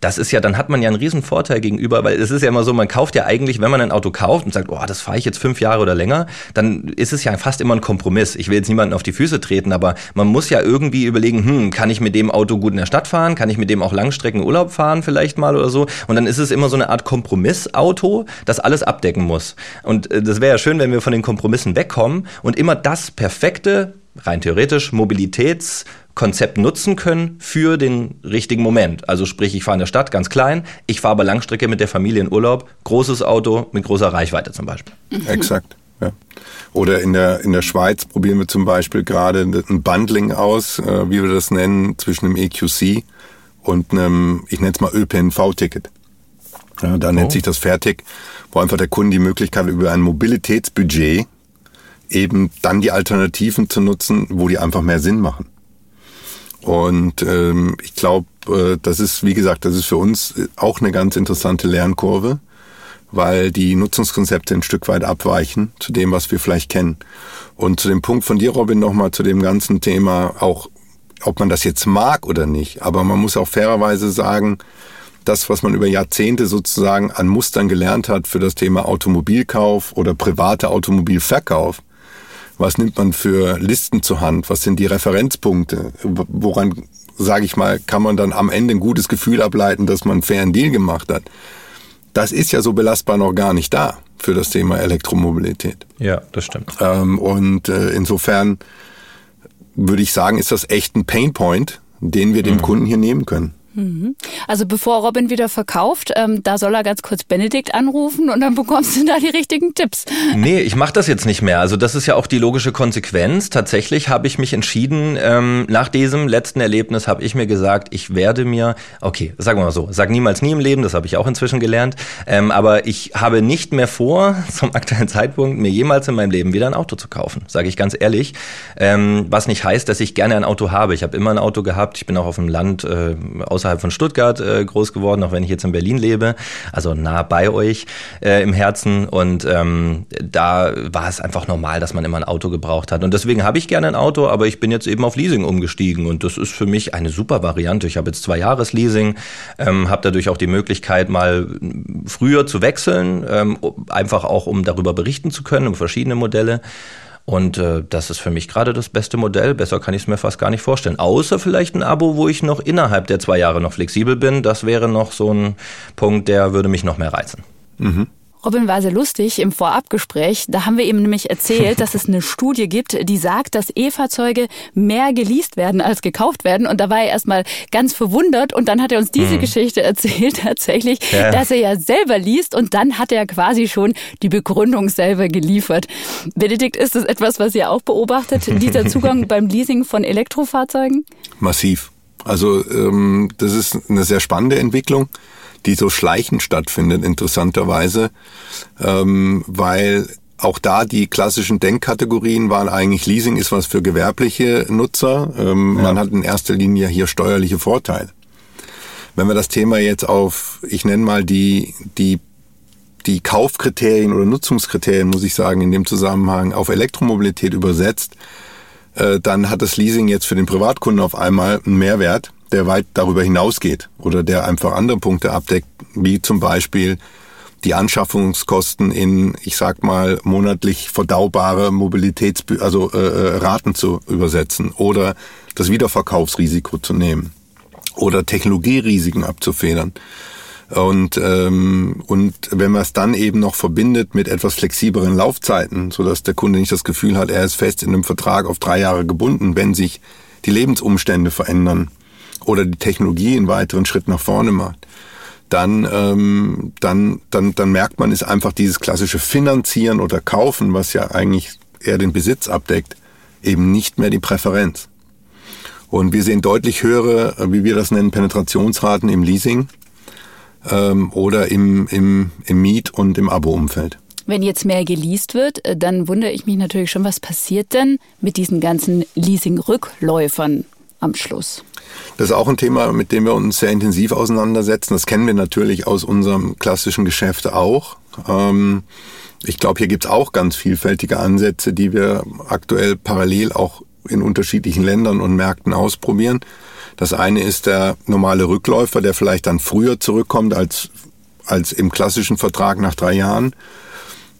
das ist ja, dann hat man ja einen riesen Vorteil gegenüber, weil es ist ja immer so, man kauft ja eigentlich, wenn man ein Auto kauft und sagt, oh, das fahre ich jetzt fünf Jahre oder länger, dann ist es ja fast immer ein Kompromiss. Ich will jetzt niemanden auf die Füße treten, aber man muss ja irgendwie überlegen, hm, kann ich mit dem Auto gut in der Stadt fahren? Kann ich mit dem auch Langstrecken Urlaub fahren vielleicht mal oder so? Und dann ist es immer so eine Art Kompromissauto, das alles abdecken muss. Und äh, das wäre ja schön, wenn wir von den Kompromissen wegkommen und immer das perfekte rein theoretisch Mobilitäts Konzept nutzen können für den richtigen Moment. Also sprich, ich fahre in der Stadt ganz klein, ich fahre aber Langstrecke mit der Familie in Urlaub, großes Auto mit großer Reichweite zum Beispiel. Mhm. Exakt. Ja. Oder in der, in der Schweiz probieren wir zum Beispiel gerade ein Bundling aus, äh, wie wir das nennen, zwischen einem EQC und einem, ich nenne es mal ÖPNV-Ticket. Ja, da oh. nennt sich das Fertig, wo einfach der Kunde die Möglichkeit über ein Mobilitätsbudget eben dann die Alternativen zu nutzen, wo die einfach mehr Sinn machen. Und ähm, ich glaube, äh, das ist, wie gesagt, das ist für uns auch eine ganz interessante Lernkurve, weil die Nutzungskonzepte ein Stück weit abweichen zu dem, was wir vielleicht kennen. Und zu dem Punkt von dir, Robin, nochmal zu dem ganzen Thema, auch ob man das jetzt mag oder nicht, aber man muss auch fairerweise sagen, das, was man über Jahrzehnte sozusagen an Mustern gelernt hat für das Thema Automobilkauf oder private Automobilverkauf, was nimmt man für Listen zur Hand? Was sind die Referenzpunkte? Woran, sage ich mal, kann man dann am Ende ein gutes Gefühl ableiten, dass man einen fairen Deal gemacht hat? Das ist ja so belastbar noch gar nicht da für das Thema Elektromobilität. Ja, das stimmt. Ähm, und äh, insofern würde ich sagen, ist das echt ein Painpoint, den wir dem mhm. Kunden hier nehmen können. Mhm. Also bevor Robin wieder verkauft, ähm, da soll er ganz kurz Benedikt anrufen und dann bekommst du da die richtigen Tipps. Nee, ich mache das jetzt nicht mehr. Also das ist ja auch die logische Konsequenz. Tatsächlich habe ich mich entschieden, ähm, nach diesem letzten Erlebnis habe ich mir gesagt, ich werde mir, okay, sagen wir mal so, sag niemals nie im Leben, das habe ich auch inzwischen gelernt, ähm, aber ich habe nicht mehr vor, zum aktuellen Zeitpunkt, mir jemals in meinem Leben wieder ein Auto zu kaufen, sage ich ganz ehrlich. Ähm, was nicht heißt, dass ich gerne ein Auto habe. Ich habe immer ein Auto gehabt, ich bin auch auf dem Land äh, außerhalb außerhalb von Stuttgart äh, groß geworden, auch wenn ich jetzt in Berlin lebe, also nah bei euch äh, im Herzen. Und ähm, da war es einfach normal, dass man immer ein Auto gebraucht hat. Und deswegen habe ich gerne ein Auto, aber ich bin jetzt eben auf Leasing umgestiegen. Und das ist für mich eine super Variante. Ich habe jetzt zwei Jahres Leasing, ähm, habe dadurch auch die Möglichkeit, mal früher zu wechseln, ähm, einfach auch um darüber berichten zu können, um verschiedene Modelle. Und äh, das ist für mich gerade das beste Modell. Besser kann ich es mir fast gar nicht vorstellen. Außer vielleicht ein Abo, wo ich noch innerhalb der zwei Jahre noch flexibel bin. Das wäre noch so ein Punkt, der würde mich noch mehr reizen. Mhm. Robin war sehr lustig im Vorabgespräch. Da haben wir ihm nämlich erzählt, dass es eine Studie gibt, die sagt, dass E-Fahrzeuge mehr geleast werden als gekauft werden. Und da war er erstmal ganz verwundert. Und dann hat er uns diese hm. Geschichte erzählt, tatsächlich, ja. dass er ja selber liest. Und dann hat er quasi schon die Begründung selber geliefert. Benedikt, ist das etwas, was ihr auch beobachtet, dieser Zugang beim Leasing von Elektrofahrzeugen? Massiv. Also ähm, das ist eine sehr spannende Entwicklung die so schleichend stattfindet, interessanterweise, ähm, weil auch da die klassischen Denkkategorien waren eigentlich Leasing ist was für gewerbliche Nutzer. Ähm, ja. Man hat in erster Linie hier steuerliche Vorteile. Wenn wir das Thema jetzt auf, ich nenne mal die, die, die Kaufkriterien oder Nutzungskriterien, muss ich sagen, in dem Zusammenhang auf Elektromobilität übersetzt, äh, dann hat das Leasing jetzt für den Privatkunden auf einmal einen Mehrwert, der weit darüber hinausgeht oder der einfach andere Punkte abdeckt, wie zum Beispiel die Anschaffungskosten in, ich sag mal, monatlich verdaubare Mobilitäts, also äh, äh, Raten zu übersetzen oder das Wiederverkaufsrisiko zu nehmen. oder Technologierisiken abzufedern. Und, ähm, und wenn man es dann eben noch verbindet mit etwas flexibleren Laufzeiten, sodass der Kunde nicht das Gefühl hat, er ist fest in einem Vertrag auf drei Jahre gebunden, wenn sich die Lebensumstände verändern oder die Technologie einen weiteren Schritt nach vorne macht, dann, ähm, dann, dann, dann merkt man, ist einfach dieses klassische Finanzieren oder Kaufen, was ja eigentlich eher den Besitz abdeckt, eben nicht mehr die Präferenz. Und wir sehen deutlich höhere, wie wir das nennen, Penetrationsraten im Leasing ähm, oder im, im, im Miet- und im Abo-Umfeld. Wenn jetzt mehr geleast wird, äh, dann wundere ich mich natürlich schon, was passiert denn mit diesen ganzen Leasing-Rückläufern am Schluss? Das ist auch ein Thema, mit dem wir uns sehr intensiv auseinandersetzen. Das kennen wir natürlich aus unserem klassischen Geschäft auch. Ähm, ich glaube, hier gibt es auch ganz vielfältige Ansätze, die wir aktuell parallel auch in unterschiedlichen Ländern und Märkten ausprobieren. Das eine ist der normale Rückläufer, der vielleicht dann früher zurückkommt als, als im klassischen Vertrag nach drei Jahren.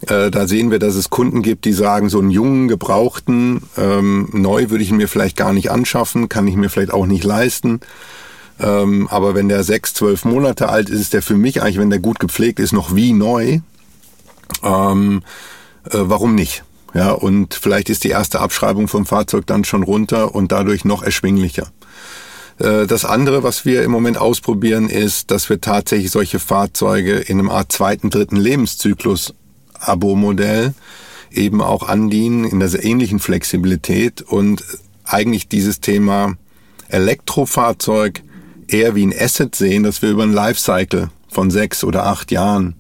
Äh, da sehen wir, dass es Kunden gibt, die sagen, so einen jungen, gebrauchten, ähm, neu würde ich mir vielleicht gar nicht anschaffen, kann ich mir vielleicht auch nicht leisten. Ähm, aber wenn der sechs, zwölf Monate alt ist, ist der für mich eigentlich, wenn der gut gepflegt ist, noch wie neu. Ähm, äh, warum nicht? Ja, und vielleicht ist die erste Abschreibung vom Fahrzeug dann schon runter und dadurch noch erschwinglicher. Äh, das andere, was wir im Moment ausprobieren, ist, dass wir tatsächlich solche Fahrzeuge in einem Art zweiten, dritten Lebenszyklus Abo-Modell eben auch andienen in der ähnlichen Flexibilität und eigentlich dieses Thema Elektrofahrzeug eher wie ein Asset sehen, dass wir über ein Lifecycle von sechs oder acht Jahren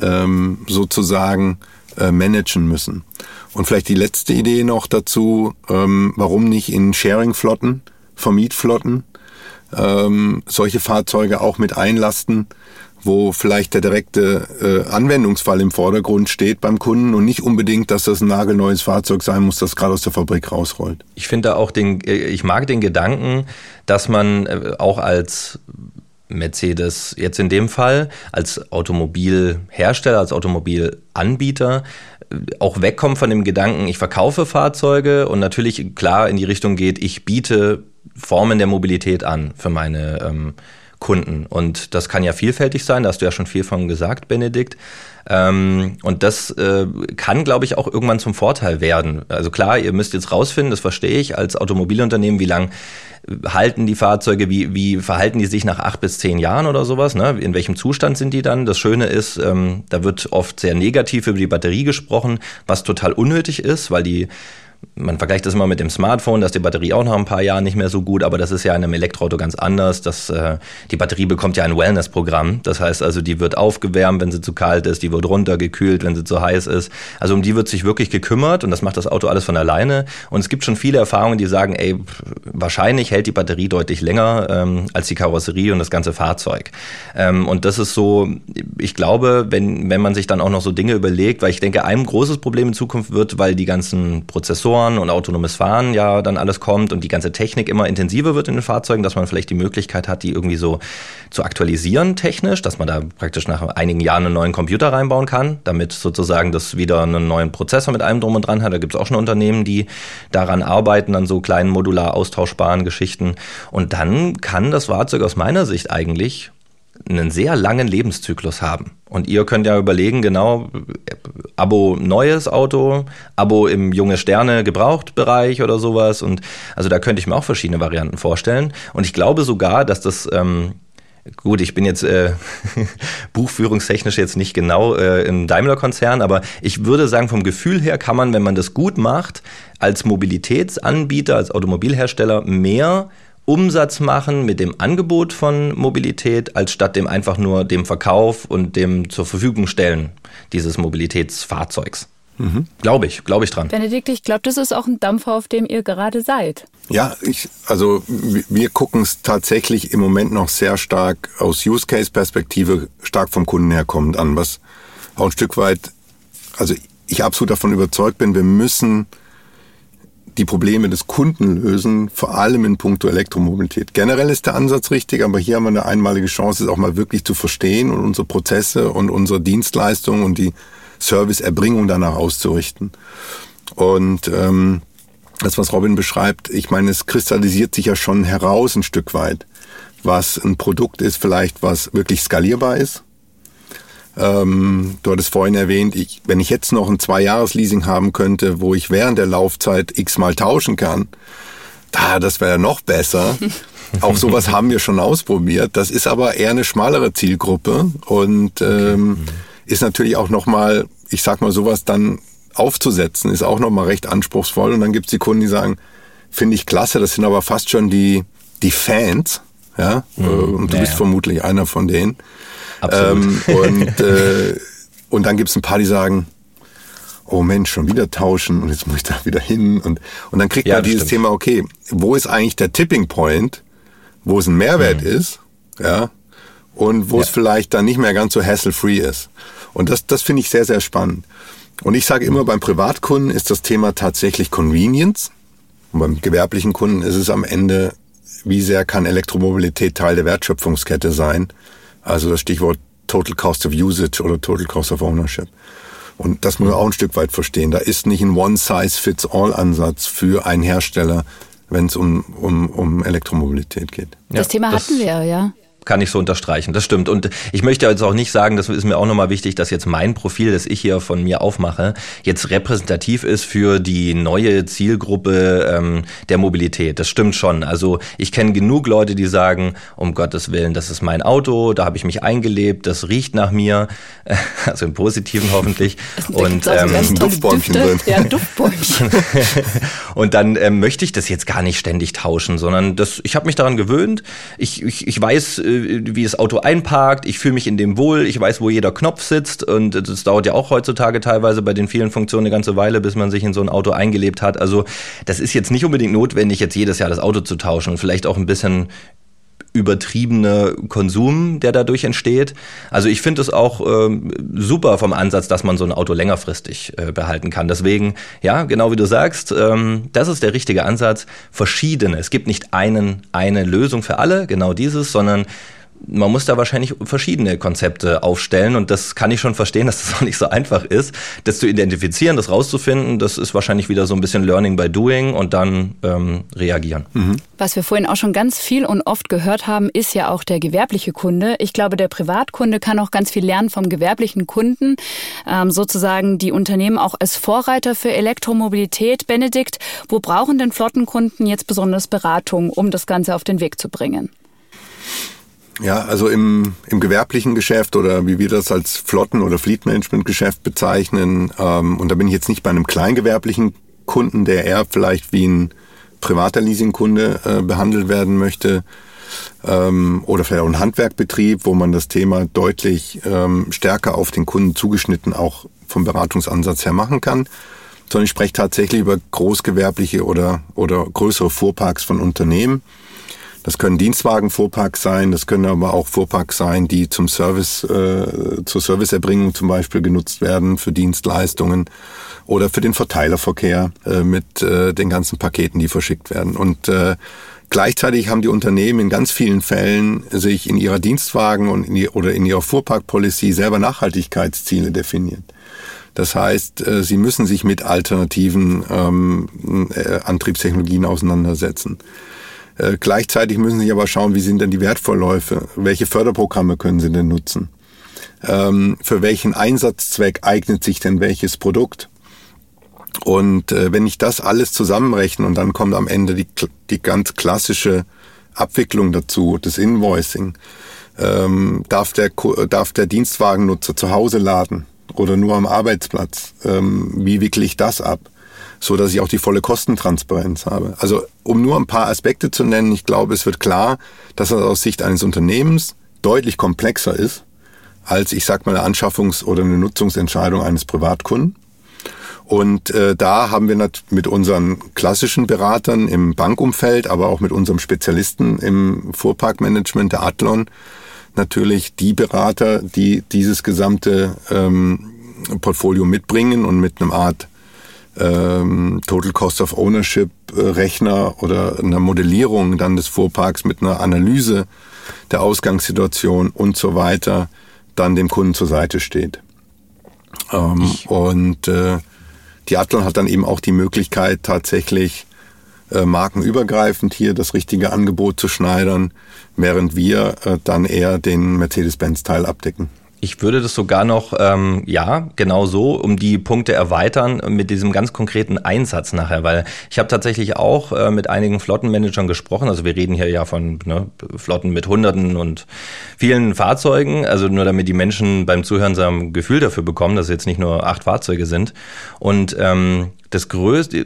ähm, sozusagen äh, managen müssen. Und vielleicht die letzte Idee noch dazu, ähm, warum nicht in Sharing-Flotten, Vermietflotten, ähm, solche Fahrzeuge auch mit einlasten, wo vielleicht der direkte äh, Anwendungsfall im Vordergrund steht beim Kunden und nicht unbedingt, dass das ein nagelneues Fahrzeug sein muss, das gerade aus der Fabrik rausrollt. Ich finde auch den, äh, ich mag den Gedanken, dass man äh, auch als Mercedes jetzt in dem Fall als Automobilhersteller, als Automobilanbieter äh, auch wegkommt von dem Gedanken, ich verkaufe Fahrzeuge und natürlich klar in die Richtung geht, ich biete Formen der Mobilität an für meine ähm, Kunden. Und das kann ja vielfältig sein, da hast du ja schon viel von gesagt, Benedikt. Ähm, und das äh, kann, glaube ich, auch irgendwann zum Vorteil werden. Also klar, ihr müsst jetzt rausfinden, das verstehe ich, als Automobilunternehmen, wie lang halten die Fahrzeuge, wie, wie verhalten die sich nach acht bis zehn Jahren oder sowas, ne? in welchem Zustand sind die dann. Das Schöne ist, ähm, da wird oft sehr negativ über die Batterie gesprochen, was total unnötig ist, weil die man vergleicht das immer mit dem Smartphone, dass die Batterie auch nach ein paar Jahren nicht mehr so gut, aber das ist ja in einem Elektroauto ganz anders. Das, äh, die Batterie bekommt ja ein Wellness-Programm. Das heißt also, die wird aufgewärmt, wenn sie zu kalt ist, die wird runtergekühlt, wenn sie zu heiß ist. Also um die wird sich wirklich gekümmert und das macht das Auto alles von alleine. Und es gibt schon viele Erfahrungen, die sagen, ey, wahrscheinlich hält die Batterie deutlich länger ähm, als die Karosserie und das ganze Fahrzeug. Ähm, und das ist so, ich glaube, wenn, wenn man sich dann auch noch so Dinge überlegt, weil ich denke, ein großes Problem in Zukunft wird, weil die ganzen Prozessoren Sensoren und autonomes Fahren ja dann alles kommt und die ganze Technik immer intensiver wird in den Fahrzeugen, dass man vielleicht die Möglichkeit hat, die irgendwie so zu aktualisieren technisch, dass man da praktisch nach einigen Jahren einen neuen Computer reinbauen kann, damit sozusagen das wieder einen neuen Prozessor mit allem drum und dran hat. Da gibt es auch schon Unternehmen, die daran arbeiten, an so kleinen modular austauschbaren Geschichten. Und dann kann das Fahrzeug aus meiner Sicht eigentlich einen sehr langen Lebenszyklus haben. Und ihr könnt ja überlegen, genau, Abo neues Auto, Abo im junge Sterne Gebrauchtbereich oder sowas. Und also da könnte ich mir auch verschiedene Varianten vorstellen. Und ich glaube sogar, dass das ähm, Gut, ich bin jetzt äh, buchführungstechnisch jetzt nicht genau äh, im Daimler-Konzern, aber ich würde sagen, vom Gefühl her kann man, wenn man das gut macht, als Mobilitätsanbieter, als Automobilhersteller mehr Umsatz machen mit dem Angebot von Mobilität, als statt dem einfach nur dem Verkauf und dem zur Verfügung stellen dieses Mobilitätsfahrzeugs. Mhm. Glaube ich, glaube ich dran. Benedikt, ich glaube, das ist auch ein Dampfer, auf dem ihr gerade seid. Ja, ich, also wir gucken es tatsächlich im Moment noch sehr stark aus Use Case Perspektive stark vom Kunden herkommend an, was auch ein Stück weit, also ich absolut davon überzeugt bin, wir müssen die Probleme des Kunden lösen, vor allem in puncto Elektromobilität. Generell ist der Ansatz richtig, aber hier haben wir eine einmalige Chance, es auch mal wirklich zu verstehen und unsere Prozesse und unsere Dienstleistungen und die Serviceerbringung danach auszurichten. Und ähm, das, was Robin beschreibt, ich meine, es kristallisiert sich ja schon heraus ein Stück weit, was ein Produkt ist, vielleicht was wirklich skalierbar ist. Ähm, du hattest vorhin erwähnt, ich, wenn ich jetzt noch ein Zwei-Jahres-Leasing haben könnte, wo ich während der Laufzeit x mal tauschen kann, da, das wäre noch besser. Auch sowas haben wir schon ausprobiert. Das ist aber eher eine schmalere Zielgruppe und ähm, ist natürlich auch nochmal, ich sag mal, sowas dann aufzusetzen, ist auch nochmal recht anspruchsvoll. Und dann gibt's die Kunden, die sagen, finde ich klasse, das sind aber fast schon die, die Fans. Ja, mhm. und du ja, bist vermutlich einer von denen. Absolut. Ähm, und, äh, und dann gibt's ein paar, die sagen, oh Mensch, schon wieder tauschen und jetzt muss ich da wieder hin. Und, und dann kriegt ja, man dieses stimmt. Thema, okay, wo ist eigentlich der Tipping Point, wo es ein Mehrwert mhm. ist, ja, und wo ja. es vielleicht dann nicht mehr ganz so hassle-free ist. Und das, das finde ich sehr, sehr spannend. Und ich sage immer, beim Privatkunden ist das Thema tatsächlich Convenience. Und beim gewerblichen Kunden ist es am Ende, wie sehr kann Elektromobilität Teil der Wertschöpfungskette sein? Also das Stichwort Total Cost of Usage oder Total Cost of Ownership. Und das muss man auch ein Stück weit verstehen. Da ist nicht ein One-Size-Fits-All-Ansatz für einen Hersteller, wenn es um, um, um Elektromobilität geht. Das ja, Thema hatten wir, ja kann ich so unterstreichen. Das stimmt. Und ich möchte jetzt auch nicht sagen, das ist mir auch nochmal wichtig, dass jetzt mein Profil, das ich hier von mir aufmache, jetzt repräsentativ ist für die neue Zielgruppe ähm, der Mobilität. Das stimmt schon. Also ich kenne genug Leute, die sagen, um Gottes Willen, das ist mein Auto, da habe ich mich eingelebt, das riecht nach mir, also im Positiven hoffentlich. Und ähm, Duftbäumchen drin. Ja, Duftbäumchen. und dann ähm, möchte ich das jetzt gar nicht ständig tauschen, sondern das, ich habe mich daran gewöhnt. Ich, ich, ich weiß, wie das Auto einparkt, ich fühle mich in dem wohl, ich weiß, wo jeder Knopf sitzt. Und das dauert ja auch heutzutage teilweise bei den vielen Funktionen eine ganze Weile, bis man sich in so ein Auto eingelebt hat. Also das ist jetzt nicht unbedingt notwendig, jetzt jedes Jahr das Auto zu tauschen und vielleicht auch ein bisschen übertriebene Konsum, der dadurch entsteht. Also ich finde es auch ähm, super vom Ansatz, dass man so ein Auto längerfristig äh, behalten kann. Deswegen, ja, genau wie du sagst, ähm, das ist der richtige Ansatz. Verschiedene. Es gibt nicht einen, eine Lösung für alle, genau dieses, sondern man muss da wahrscheinlich verschiedene Konzepte aufstellen und das kann ich schon verstehen, dass das auch nicht so einfach ist, das zu identifizieren, das rauszufinden. Das ist wahrscheinlich wieder so ein bisschen Learning by Doing und dann ähm, reagieren. Mhm. Was wir vorhin auch schon ganz viel und oft gehört haben, ist ja auch der gewerbliche Kunde. Ich glaube, der Privatkunde kann auch ganz viel lernen vom gewerblichen Kunden, ähm, sozusagen die Unternehmen auch als Vorreiter für Elektromobilität. Benedikt, wo brauchen denn Flottenkunden jetzt besonders Beratung, um das Ganze auf den Weg zu bringen? Ja, also im, im gewerblichen Geschäft oder wie wir das als Flotten- oder Fleet-Management-Geschäft bezeichnen, ähm, und da bin ich jetzt nicht bei einem kleingewerblichen Kunden, der eher vielleicht wie ein privater Leasingkunde äh, behandelt werden möchte, ähm, oder vielleicht auch ein Handwerkbetrieb, wo man das Thema deutlich ähm, stärker auf den Kunden zugeschnitten auch vom Beratungsansatz her machen kann, sondern ich spreche tatsächlich über großgewerbliche oder, oder größere Fuhrparks von Unternehmen, das können Dienstwagenfuhrparks sein, das können aber auch Fuhrparks sein, die zum Service, äh, zur Serviceerbringung zum Beispiel genutzt werden für Dienstleistungen oder für den Verteilerverkehr äh, mit äh, den ganzen Paketen, die verschickt werden. Und äh, Gleichzeitig haben die Unternehmen in ganz vielen Fällen sich in ihrer Dienstwagen und in die, oder in ihrer Fuhrparkpolicy selber Nachhaltigkeitsziele definiert. Das heißt, äh, sie müssen sich mit alternativen ähm, äh, Antriebstechnologien auseinandersetzen. Äh, gleichzeitig müssen Sie aber schauen, wie sind denn die Wertvorläufe? Welche Förderprogramme können Sie denn nutzen? Ähm, für welchen Einsatzzweck eignet sich denn welches Produkt? Und äh, wenn ich das alles zusammenrechne und dann kommt am Ende die, die ganz klassische Abwicklung dazu, das Invoicing, ähm, darf, der, darf der Dienstwagennutzer zu Hause laden oder nur am Arbeitsplatz? Ähm, wie wickle ich das ab? So dass ich auch die volle Kostentransparenz habe. Also um nur ein paar Aspekte zu nennen, ich glaube, es wird klar, dass das aus Sicht eines Unternehmens deutlich komplexer ist als, ich sag mal, eine Anschaffungs- oder eine Nutzungsentscheidung eines Privatkunden. Und äh, da haben wir mit unseren klassischen Beratern im Bankumfeld, aber auch mit unserem Spezialisten im Fuhrparkmanagement, der Athlon, natürlich die Berater, die dieses gesamte ähm, Portfolio mitbringen und mit einem Art ähm, Total Cost of Ownership äh, Rechner oder einer Modellierung dann des Fuhrparks mit einer Analyse der Ausgangssituation und so weiter dann dem Kunden zur Seite steht. Ähm, und äh, die Athlon hat dann eben auch die Möglichkeit tatsächlich äh, markenübergreifend hier das richtige Angebot zu schneidern, während wir äh, dann eher den Mercedes-Benz-Teil abdecken. Ich würde das sogar noch, ähm, ja, genau so, um die Punkte erweitern mit diesem ganz konkreten Einsatz nachher, weil ich habe tatsächlich auch äh, mit einigen Flottenmanagern gesprochen. Also wir reden hier ja von ne, Flotten mit Hunderten und vielen Fahrzeugen. Also nur damit die Menschen beim Zuhören so ein Gefühl dafür bekommen, dass es jetzt nicht nur acht Fahrzeuge sind. Und ähm, das größte,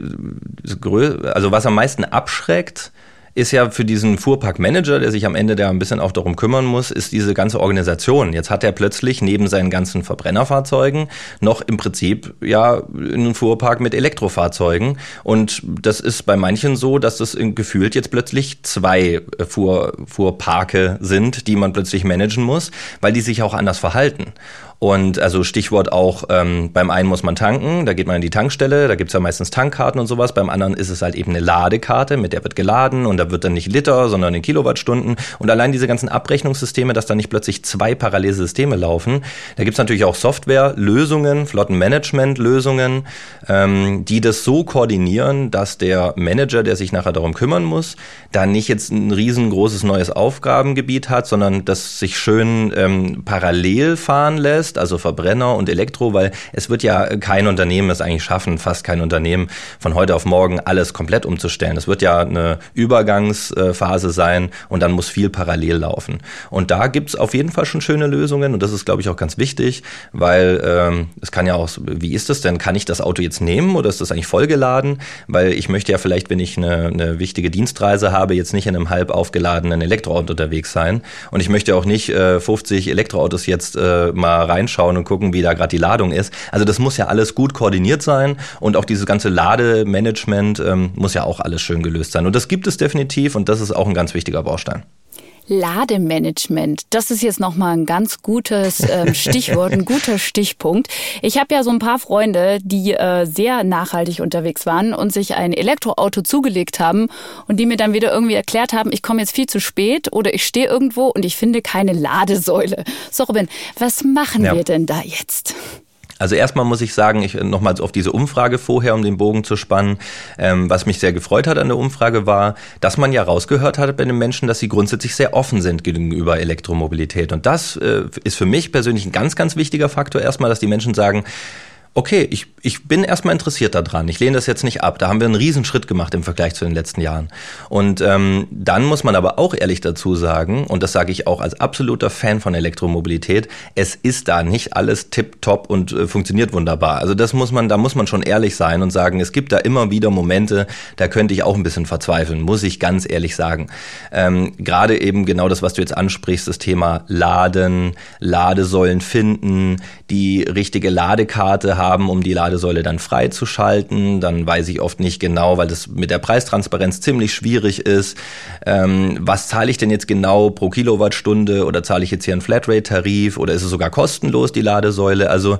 das größte, also was am meisten abschreckt, ist ja für diesen Fuhrparkmanager, der sich am Ende da ein bisschen auch darum kümmern muss, ist diese ganze Organisation. Jetzt hat er plötzlich neben seinen ganzen Verbrennerfahrzeugen noch im Prinzip ja einen Fuhrpark mit Elektrofahrzeugen. Und das ist bei manchen so, dass das gefühlt jetzt plötzlich zwei Fuhr, Fuhrparke sind, die man plötzlich managen muss, weil die sich auch anders verhalten. Und also Stichwort auch, ähm, beim einen muss man tanken, da geht man in die Tankstelle, da gibt's ja meistens Tankkarten und sowas. Beim anderen ist es halt eben eine Ladekarte, mit der wird geladen und da wird dann nicht Liter, sondern in Kilowattstunden. Und allein diese ganzen Abrechnungssysteme, dass da nicht plötzlich zwei parallele Systeme laufen. Da gibt's natürlich auch Softwarelösungen, Flottenmanagement-Lösungen, ähm, die das so koordinieren, dass der Manager, der sich nachher darum kümmern muss, da nicht jetzt ein riesengroßes neues Aufgabengebiet hat, sondern das sich schön ähm, parallel fahren lässt lässt, also Verbrenner und Elektro, weil es wird ja kein Unternehmen es eigentlich schaffen, fast kein Unternehmen von heute auf morgen alles komplett umzustellen. Es wird ja eine Übergangsphase sein und dann muss viel parallel laufen. Und da gibt es auf jeden Fall schon schöne Lösungen und das ist, glaube ich, auch ganz wichtig, weil ähm, es kann ja auch, wie ist das denn? Kann ich das Auto jetzt nehmen oder ist das eigentlich vollgeladen? Weil ich möchte ja vielleicht, wenn ich eine, eine wichtige Dienstreise habe, jetzt nicht in einem halb aufgeladenen Elektroauto unterwegs sein. Und ich möchte auch nicht äh, 50 Elektroautos jetzt äh, mal reinschauen und gucken, wie da gerade die Ladung ist. Also das muss ja alles gut koordiniert sein und auch dieses ganze Lademanagement ähm, muss ja auch alles schön gelöst sein. Und das gibt es definitiv und das ist auch ein ganz wichtiger Baustein. Lademanagement, das ist jetzt nochmal ein ganz gutes ähm, Stichwort, ein guter Stichpunkt. Ich habe ja so ein paar Freunde, die äh, sehr nachhaltig unterwegs waren und sich ein Elektroauto zugelegt haben und die mir dann wieder irgendwie erklärt haben, ich komme jetzt viel zu spät oder ich stehe irgendwo und ich finde keine Ladesäule. So Robin, was machen ja. wir denn da jetzt? Also erstmal muss ich sagen, ich nochmals auf diese Umfrage vorher, um den Bogen zu spannen, ähm, was mich sehr gefreut hat an der Umfrage war, dass man ja rausgehört hat bei den Menschen, dass sie grundsätzlich sehr offen sind gegenüber Elektromobilität. Und das äh, ist für mich persönlich ein ganz, ganz wichtiger Faktor erstmal, dass die Menschen sagen, okay, ich, ich bin erstmal interessiert daran. Ich lehne das jetzt nicht ab. Da haben wir einen Riesenschritt gemacht im Vergleich zu den letzten Jahren. Und ähm, dann muss man aber auch ehrlich dazu sagen, und das sage ich auch als absoluter Fan von Elektromobilität, es ist da nicht alles tipptopp und äh, funktioniert wunderbar. Also das muss man, da muss man schon ehrlich sein und sagen, es gibt da immer wieder Momente, da könnte ich auch ein bisschen verzweifeln, muss ich ganz ehrlich sagen. Ähm, Gerade eben genau das, was du jetzt ansprichst, das Thema Laden, Ladesäulen finden, die richtige Ladekarte haben, haben, um die Ladesäule dann freizuschalten. Dann weiß ich oft nicht genau, weil das mit der Preistransparenz ziemlich schwierig ist. Ähm, was zahle ich denn jetzt genau pro Kilowattstunde oder zahle ich jetzt hier einen Flatrate-Tarif oder ist es sogar kostenlos, die Ladesäule? Also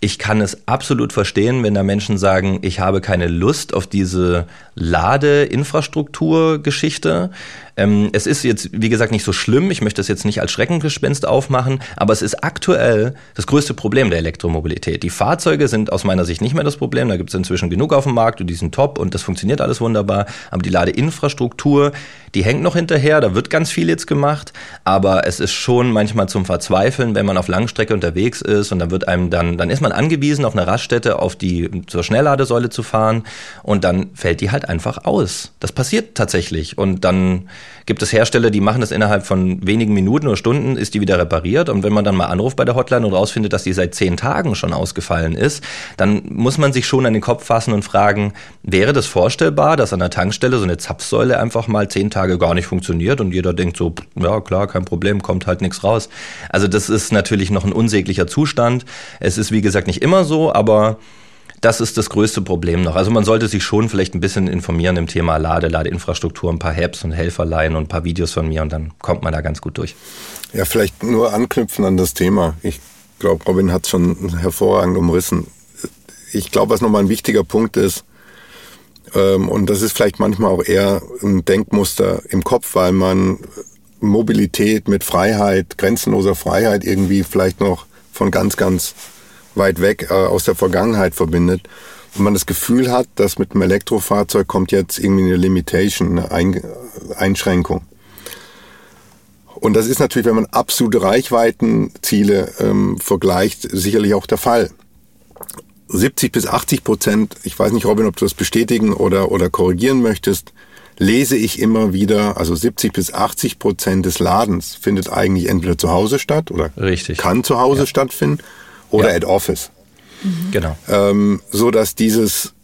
ich kann es absolut verstehen, wenn da Menschen sagen, ich habe keine Lust auf diese Ladeinfrastrukturgeschichte. Ähm, es ist jetzt, wie gesagt, nicht so schlimm. Ich möchte das jetzt nicht als Schreckengespenst aufmachen, aber es ist aktuell das größte Problem der Elektromobilität. Die Fahrzeuge sind aus meiner Sicht nicht mehr das Problem. Da gibt es inzwischen genug auf dem Markt und die sind top und das funktioniert alles wunderbar. Aber die Ladeinfrastruktur, die hängt noch hinterher. Da wird ganz viel jetzt gemacht. Aber es ist schon manchmal zum Verzweifeln, wenn man auf Langstrecke unterwegs ist und dann wird einem dann, dann ist man angewiesen, auf einer Raststätte auf die, zur Schnellladesäule zu fahren und dann fällt die halt einfach aus. Das passiert tatsächlich und dann gibt es Hersteller, die machen das innerhalb von wenigen Minuten oder Stunden, ist die wieder repariert. Und wenn man dann mal anruft bei der Hotline und rausfindet, dass die seit zehn Tagen schon ausgefallen ist, dann muss man sich schon an den Kopf fassen und fragen, wäre das vorstellbar, dass an der Tankstelle so eine Zapfsäule einfach mal zehn Tage gar nicht funktioniert und jeder denkt so, ja klar, kein Problem, kommt halt nichts raus. Also das ist natürlich noch ein unsäglicher Zustand. Es ist wie gesagt nicht immer so, aber das ist das größte Problem noch. Also man sollte sich schon vielleicht ein bisschen informieren im Thema Lade, Ladeinfrastruktur, ein paar Apps und Helferlein und ein paar Videos von mir und dann kommt man da ganz gut durch. Ja, vielleicht nur anknüpfen an das Thema. Ich glaube, Robin hat es schon hervorragend umrissen. Ich glaube, was nochmal ein wichtiger Punkt ist, ähm, und das ist vielleicht manchmal auch eher ein Denkmuster im Kopf, weil man Mobilität mit Freiheit, grenzenloser Freiheit irgendwie vielleicht noch von ganz, ganz weit weg äh, aus der Vergangenheit verbindet. wenn man das Gefühl hat, dass mit einem Elektrofahrzeug kommt jetzt irgendwie eine Limitation, eine Einschränkung. Und das ist natürlich, wenn man absolute Reichweitenziele ähm, vergleicht, sicherlich auch der Fall. 70 bis 80 Prozent, ich weiß nicht, Robin, ob du das bestätigen oder, oder korrigieren möchtest, lese ich immer wieder, also 70 bis 80 Prozent des Ladens findet eigentlich entweder zu Hause statt oder Richtig. kann zu Hause ja. stattfinden oder ja. at Office. Mhm. Genau. Ähm, so dass dieses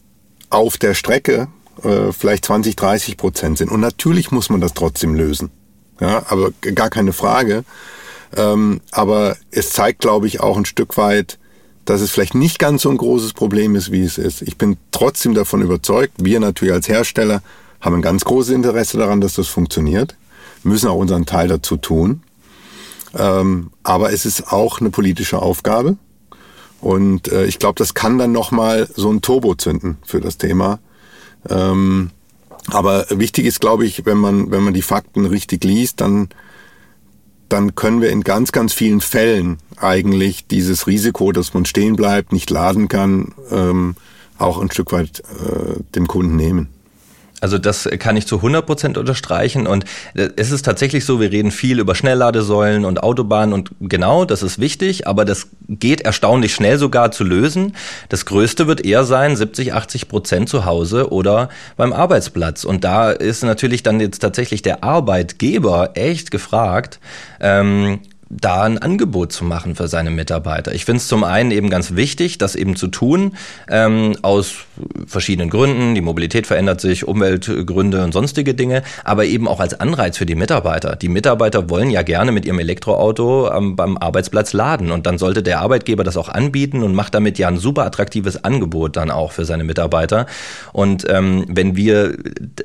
auf der Strecke äh, vielleicht 20, 30 Prozent sind. Und natürlich muss man das trotzdem lösen. Ja, aber gar keine Frage. Ähm, aber es zeigt, glaube ich, auch ein Stück weit, dass es vielleicht nicht ganz so ein großes Problem ist, wie es ist. Ich bin trotzdem davon überzeugt, wir natürlich als Hersteller haben ein ganz großes Interesse daran, dass das funktioniert, müssen auch unseren Teil dazu tun. Ähm, aber es ist auch eine politische Aufgabe. Und äh, ich glaube, das kann dann nochmal so ein Turbo zünden für das Thema. Ähm, aber wichtig ist, glaube ich, wenn man, wenn man die Fakten richtig liest, dann, dann können wir in ganz, ganz vielen Fällen eigentlich dieses Risiko, dass man stehen bleibt, nicht laden kann, ähm, auch ein Stück weit äh, dem Kunden nehmen. Also das kann ich zu 100 Prozent unterstreichen. Und äh, es ist tatsächlich so, wir reden viel über Schnellladesäulen und Autobahnen und genau, das ist wichtig, aber das geht erstaunlich schnell sogar zu lösen. Das Größte wird eher sein, 70, 80 Prozent zu Hause oder beim Arbeitsplatz. Und da ist natürlich dann jetzt tatsächlich der Arbeitgeber echt gefragt, ähm, da ein Angebot zu machen für seine Mitarbeiter. Ich finde es zum einen eben ganz wichtig, das eben zu tun, ähm, aus verschiedenen Gründen. Die Mobilität verändert sich, Umweltgründe und sonstige Dinge, aber eben auch als Anreiz für die Mitarbeiter. Die Mitarbeiter wollen ja gerne mit ihrem Elektroauto ähm, beim Arbeitsplatz laden und dann sollte der Arbeitgeber das auch anbieten und macht damit ja ein super attraktives Angebot dann auch für seine Mitarbeiter. Und ähm, wenn wir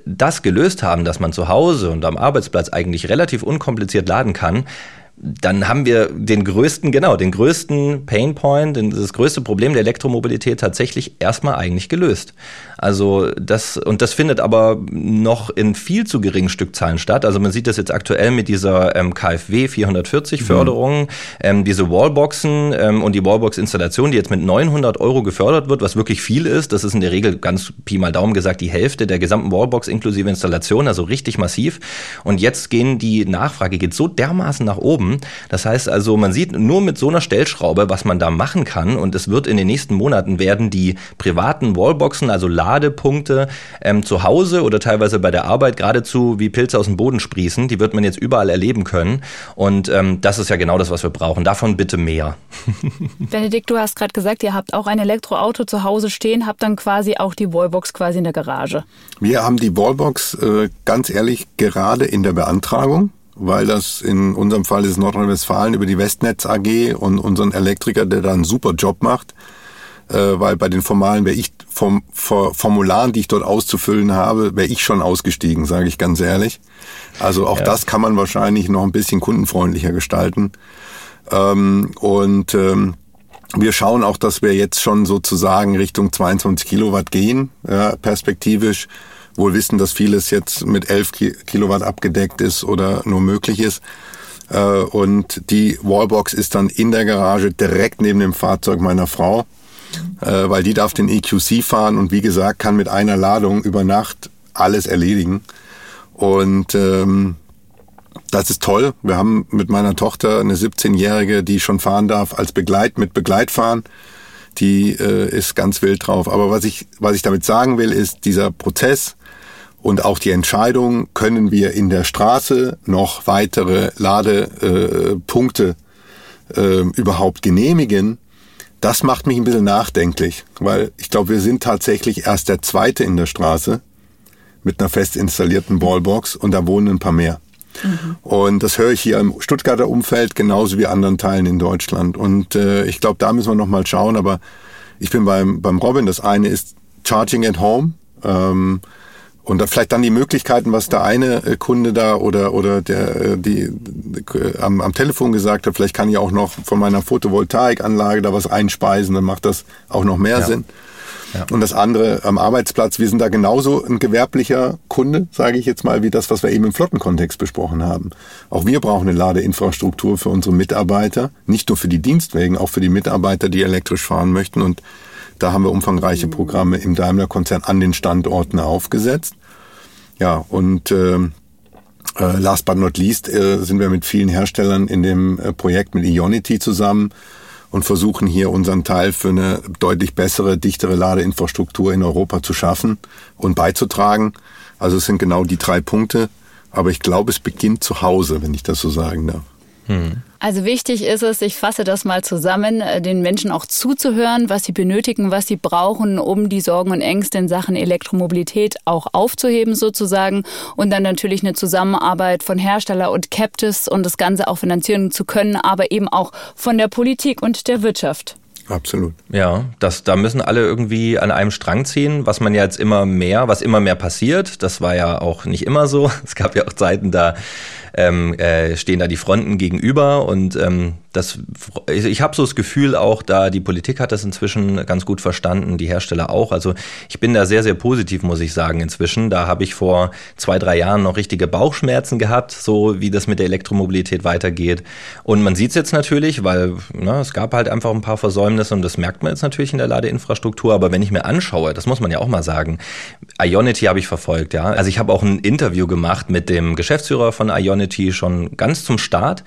das gelöst haben, dass man zu Hause und am Arbeitsplatz eigentlich relativ unkompliziert laden kann, dann haben wir den größten, genau, den größten Painpoint, das größte Problem der Elektromobilität tatsächlich erstmal eigentlich gelöst. Also das, und das findet aber noch in viel zu geringen Stückzahlen statt. Also man sieht das jetzt aktuell mit dieser ähm, KfW 440 Förderung, mhm. ähm, diese Wallboxen ähm, und die Wallbox-Installation, die jetzt mit 900 Euro gefördert wird, was wirklich viel ist. Das ist in der Regel ganz Pi mal Daumen gesagt die Hälfte der gesamten Wallbox inklusive Installation, also richtig massiv. Und jetzt gehen die Nachfrage geht so dermaßen nach oben. Das heißt also, man sieht nur mit so einer Stellschraube, was man da machen kann. Und es wird in den nächsten Monaten werden die privaten Wallboxen, also Ladepunkte ähm, zu Hause oder teilweise bei der Arbeit geradezu wie Pilze aus dem Boden sprießen. Die wird man jetzt überall erleben können. Und ähm, das ist ja genau das, was wir brauchen. Davon bitte mehr. Benedikt, du hast gerade gesagt, ihr habt auch ein Elektroauto zu Hause stehen, habt dann quasi auch die Wallbox quasi in der Garage. Wir haben die Wallbox äh, ganz ehrlich gerade in der Beantragung weil das in unserem Fall ist Nordrhein-Westfalen über die Westnetz AG und unseren Elektriker, der da einen super Job macht, äh, weil bei den formalen wäre ich vom Formularen, die ich dort auszufüllen habe, wäre ich schon ausgestiegen, sage ich ganz ehrlich. Also auch ja. das kann man wahrscheinlich noch ein bisschen kundenfreundlicher gestalten. Ähm, und ähm, wir schauen auch, dass wir jetzt schon sozusagen Richtung 22 Kilowatt gehen, perspektivisch. Wohl wissen, dass vieles jetzt mit 11 Kilowatt abgedeckt ist oder nur möglich ist. Äh, und die Wallbox ist dann in der Garage direkt neben dem Fahrzeug meiner Frau äh, weil die darf den EQC fahren und wie gesagt kann mit einer Ladung über Nacht alles erledigen. Und ähm, das ist toll. Wir haben mit meiner Tochter eine 17-Jährige, die schon fahren darf, als Begleit mit Begleitfahren. Die äh, ist ganz wild drauf. Aber was ich, was ich damit sagen will, ist, dieser Prozess und auch die Entscheidung, können wir in der Straße noch weitere Ladepunkte äh, äh, überhaupt genehmigen, das macht mich ein bisschen nachdenklich, weil ich glaube, wir sind tatsächlich erst der Zweite in der Straße mit einer fest installierten Wallbox und da wohnen ein paar mehr. Mhm. Und das höre ich hier im Stuttgarter Umfeld genauso wie anderen Teilen in Deutschland. Und äh, ich glaube, da müssen wir nochmal schauen. Aber ich bin beim, beim Robin. Das eine ist Charging at Home. Ähm, und da vielleicht dann die Möglichkeiten, was der eine äh, Kunde da oder oder der äh, die äh, am, am Telefon gesagt hat, vielleicht kann ich auch noch von meiner Photovoltaikanlage da was einspeisen, dann macht das auch noch mehr ja. Sinn. Ja. Und das andere am Arbeitsplatz, wir sind da genauso ein gewerblicher Kunde, sage ich jetzt mal, wie das, was wir eben im Flottenkontext besprochen haben. Auch wir brauchen eine Ladeinfrastruktur für unsere Mitarbeiter, nicht nur für die Dienstwägen, auch für die Mitarbeiter, die elektrisch fahren möchten. Und Da haben wir umfangreiche Programme im Daimler-Konzern an den Standorten aufgesetzt. Ja, und äh, äh, last but not least äh, sind wir mit vielen Herstellern in dem äh, Projekt mit Ionity zusammen und versuchen hier unseren Teil für eine deutlich bessere, dichtere Ladeinfrastruktur in Europa zu schaffen und beizutragen. Also es sind genau die drei Punkte. Aber ich glaube, es beginnt zu Hause, wenn ich das so sagen darf. Hm. Also wichtig ist es, ich fasse das mal zusammen, äh, den Menschen auch zuzuhören, was sie benötigen, was sie brauchen, um die Sorgen und Ängste in Sachen Elektromobilität auch aufzuheben sozusagen und dann natürlich eine Zusammenarbeit von Hersteller und Captives und das Ganze auch finanzieren zu können, aber eben auch von der Politik und der Wirtschaft. Absolut. Ja, das, da müssen alle irgendwie an einem Strang ziehen, was man ja jetzt immer mehr, was immer mehr passiert. Das war ja auch nicht immer so. Es gab ja auch Zeiten, da ähm, äh, stehen da die Fronten gegenüber und ähm, das, ich, habe so das Gefühl auch, da die Politik hat das inzwischen ganz gut verstanden, die Hersteller auch. Also ich bin da sehr, sehr positiv, muss ich sagen, inzwischen. Da habe ich vor zwei, drei Jahren noch richtige Bauchschmerzen gehabt, so wie das mit der Elektromobilität weitergeht. Und man sieht es jetzt natürlich, weil na, es gab halt einfach ein paar Versäumnisse und das merkt man jetzt natürlich in der Ladeinfrastruktur. Aber wenn ich mir anschaue, das muss man ja auch mal sagen, Ionity habe ich verfolgt, ja. Also ich habe auch ein Interview gemacht mit dem Geschäftsführer von Ionity schon ganz zum Start.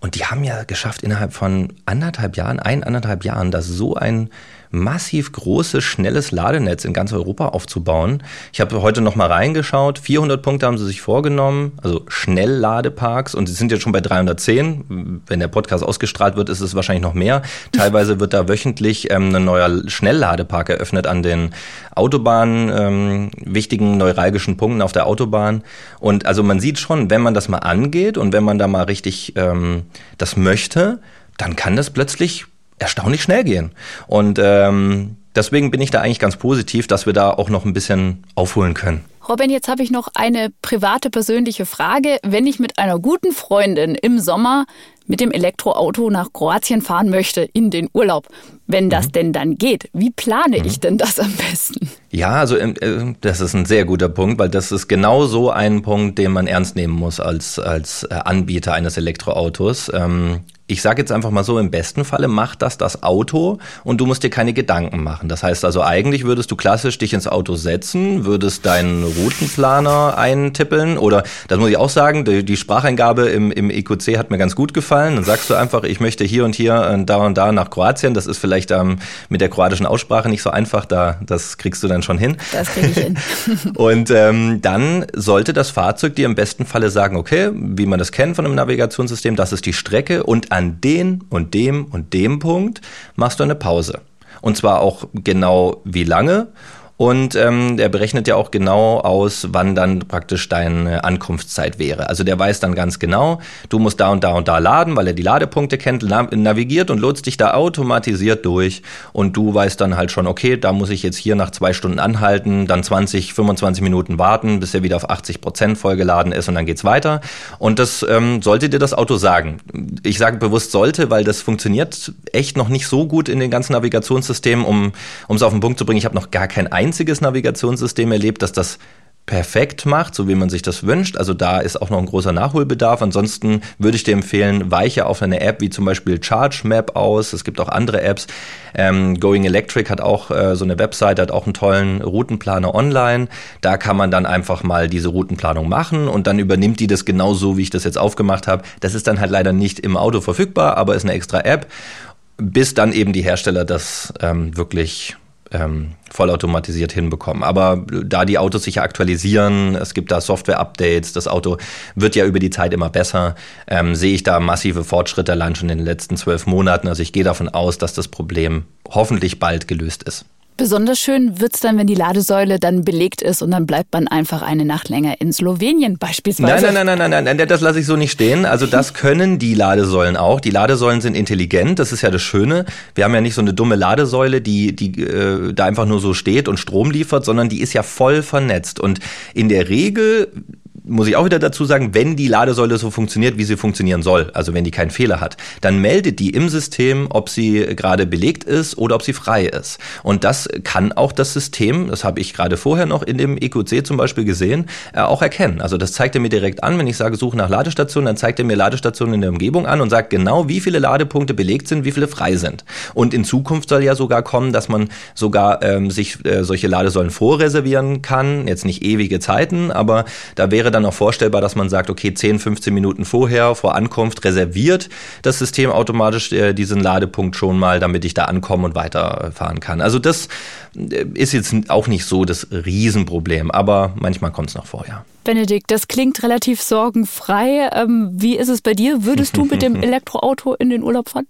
Und die haben ja geschafft, innerhalb von anderthalb Jahren, ein, anderthalb Jahren, dass so ein massiv großes, schnelles Ladenetz in ganz Europa aufzubauen. Ich habe heute noch mal reingeschaut. 400 Punkte haben sie sich vorgenommen, also Schnellladeparks. Und sie sind jetzt schon bei 310. Wenn der Podcast ausgestrahlt wird, ist es wahrscheinlich noch mehr. Teilweise wird da wöchentlich ähm, ein neuer Schnellladepark eröffnet an den Autobahnen, ähm, wichtigen neuralgischen Punkten auf der Autobahn. Und also man sieht schon, wenn man das mal angeht und wenn man da mal richtig ähm, das möchte, dann kann das plötzlich erstaunlich schnell gehen. Und ähm, deswegen bin ich da eigentlich ganz positiv, dass wir da auch noch ein bisschen aufholen können. Robin, jetzt habe ich noch eine private, persönliche Frage. Wenn ich mit einer guten Freundin im Sommer mit dem Elektroauto nach Kroatien fahren möchte in den Urlaub, wenn das mhm. denn dann geht, wie plane mhm. ich denn das am besten? Ja, also ähm, äh, das ist ein sehr guter Punkt, weil das ist genau so ein Punkt, den man ernst nehmen muss als, als äh, Anbieter eines Elektroautos. Ich sage jetzt einfach mal so, im besten Falle macht das das Auto und du musst dir keine Gedanken machen. Das heißt also, eigentlich würdest du klassisch dich ins Auto setzen, würdest deinen Routenplaner eintippeln oder, das muss ich auch sagen, die, die Spracheingabe im, im EQC hat mir ganz gut gefallen. Dann sagst du einfach, ich möchte hier und hier und da und da nach Kroatien. Das ist vielleicht ähm, mit der kroatischen Aussprache nicht so einfach, da, das kriegst du dann schon hin. Das krieg ich hin. und ähm, dann sollte das Fahrzeug dir im besten Falle sagen, okay, wie man das kennt von einem Navigationssystem, das ist die Strecke und an den und dem und dem Punkt machst du eine Pause. Und zwar auch genau wie lange und ähm, der berechnet ja auch genau aus, wann dann praktisch deine Ankunftszeit wäre. Also der weiß dann ganz genau, du musst da und da und da laden, weil er die Ladepunkte kennt, navigiert und lotst dich da automatisiert durch. Und du weißt dann halt schon, okay, da muss ich jetzt hier nach zwei Stunden anhalten, dann 20, 25 Minuten warten, bis er wieder auf 80 Prozent vollgeladen ist und dann geht's weiter. Und das ähm, sollte dir das Auto sagen. Ich sage bewusst sollte, weil das funktioniert echt noch nicht so gut in den ganzen Navigationssystemen, um es auf den Punkt zu bringen. Ich habe noch gar kein einziges Navigationssystem erlebt, das das perfekt macht, so wie man sich das wünscht. Also da ist auch noch ein großer Nachholbedarf. Ansonsten würde ich dir empfehlen, weiche auf eine App wie zum Beispiel Charge Map aus. Es gibt auch andere Apps. Ähm, Going Electric hat auch äh, so eine Website, hat auch einen tollen Routenplaner online. Da kann man dann einfach mal diese Routenplanung machen und dann übernimmt die das genauso, wie ich das jetzt aufgemacht habe. Das ist dann halt leider nicht im Auto verfügbar, aber ist eine extra App, bis dann eben die Hersteller das ähm, wirklich ähm, vollautomatisiert hinbekommen. Aber da die Autos sich ja aktualisieren, es gibt da Software-Updates, das Auto wird ja über die Zeit immer besser, ähm, sehe ich da massive Fortschritte allein schon in den letzten zwölf Monaten. Also ich gehe davon aus, dass das Problem hoffentlich bald gelöst ist. Besonders schön wird's dann, wenn die Ladesäule dann belegt ist und dann bleibt man einfach eine Nacht länger in Slowenien beispielsweise. Nein, nein, nein, nein, nein, nein, das lasse ich so nicht stehen. Also das können die Ladesäulen auch. Die Ladesäulen sind intelligent, das ist ja das Schöne. Wir haben ja nicht so eine dumme Ladesäule, die, die äh, da einfach nur so steht und Strom liefert, sondern die ist ja voll vernetzt. Und in der Regel muss ich auch wieder dazu sagen, wenn die Ladesäule so funktioniert, wie sie funktionieren soll, also wenn die keinen Fehler hat, dann meldet die im System, ob sie gerade belegt ist oder ob sie frei ist. Und das kann auch das System, das habe ich gerade vorher noch in dem EQC zum Beispiel gesehen, äh, auch erkennen. Also das zeigt er mir direkt an, wenn ich sage, suche nach Ladestationen, dann zeigt er mir Ladestationen in der Umgebung an und sagt genau, wie viele Ladepunkte belegt sind, wie viele frei sind. Und in Zukunft soll ja sogar kommen, dass man sogar ähm, sich äh, solche Ladesäulen vorreservieren kann. Jetzt nicht ewige Zeiten, aber da wäre dann auch vorstellbar, dass man sagt, okay, 10, 15 Minuten vorher, vor Ankunft reserviert das System automatisch äh, diesen Ladepunkt schon mal, damit ich da ankomme und weiterfahren kann. Also das äh, ist jetzt auch nicht so das Riesenproblem, aber manchmal kommt es noch vorher. Benedikt, das klingt relativ sorgenfrei. Ähm, wie ist es bei dir? Würdest du mit dem Elektroauto in den Urlaub fahren?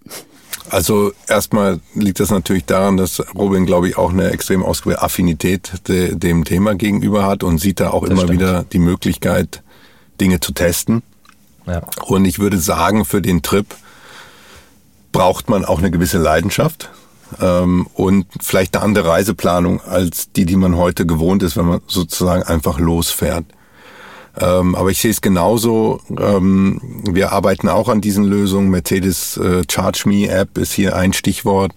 Also erstmal liegt das natürlich daran, dass Robin, glaube ich, auch eine extrem ausgewählte Affinität de, dem Thema gegenüber hat und sieht da auch das immer stimmt. wieder die Möglichkeit, Dinge zu testen. Ja. Und ich würde sagen, für den Trip braucht man auch eine gewisse Leidenschaft ähm, und vielleicht eine andere Reiseplanung als die, die man heute gewohnt ist, wenn man sozusagen einfach losfährt. Ähm, aber ich sehe es genauso. Ähm, wir arbeiten auch an diesen Lösungen. Mercedes äh, Charge Me App ist hier ein Stichwort.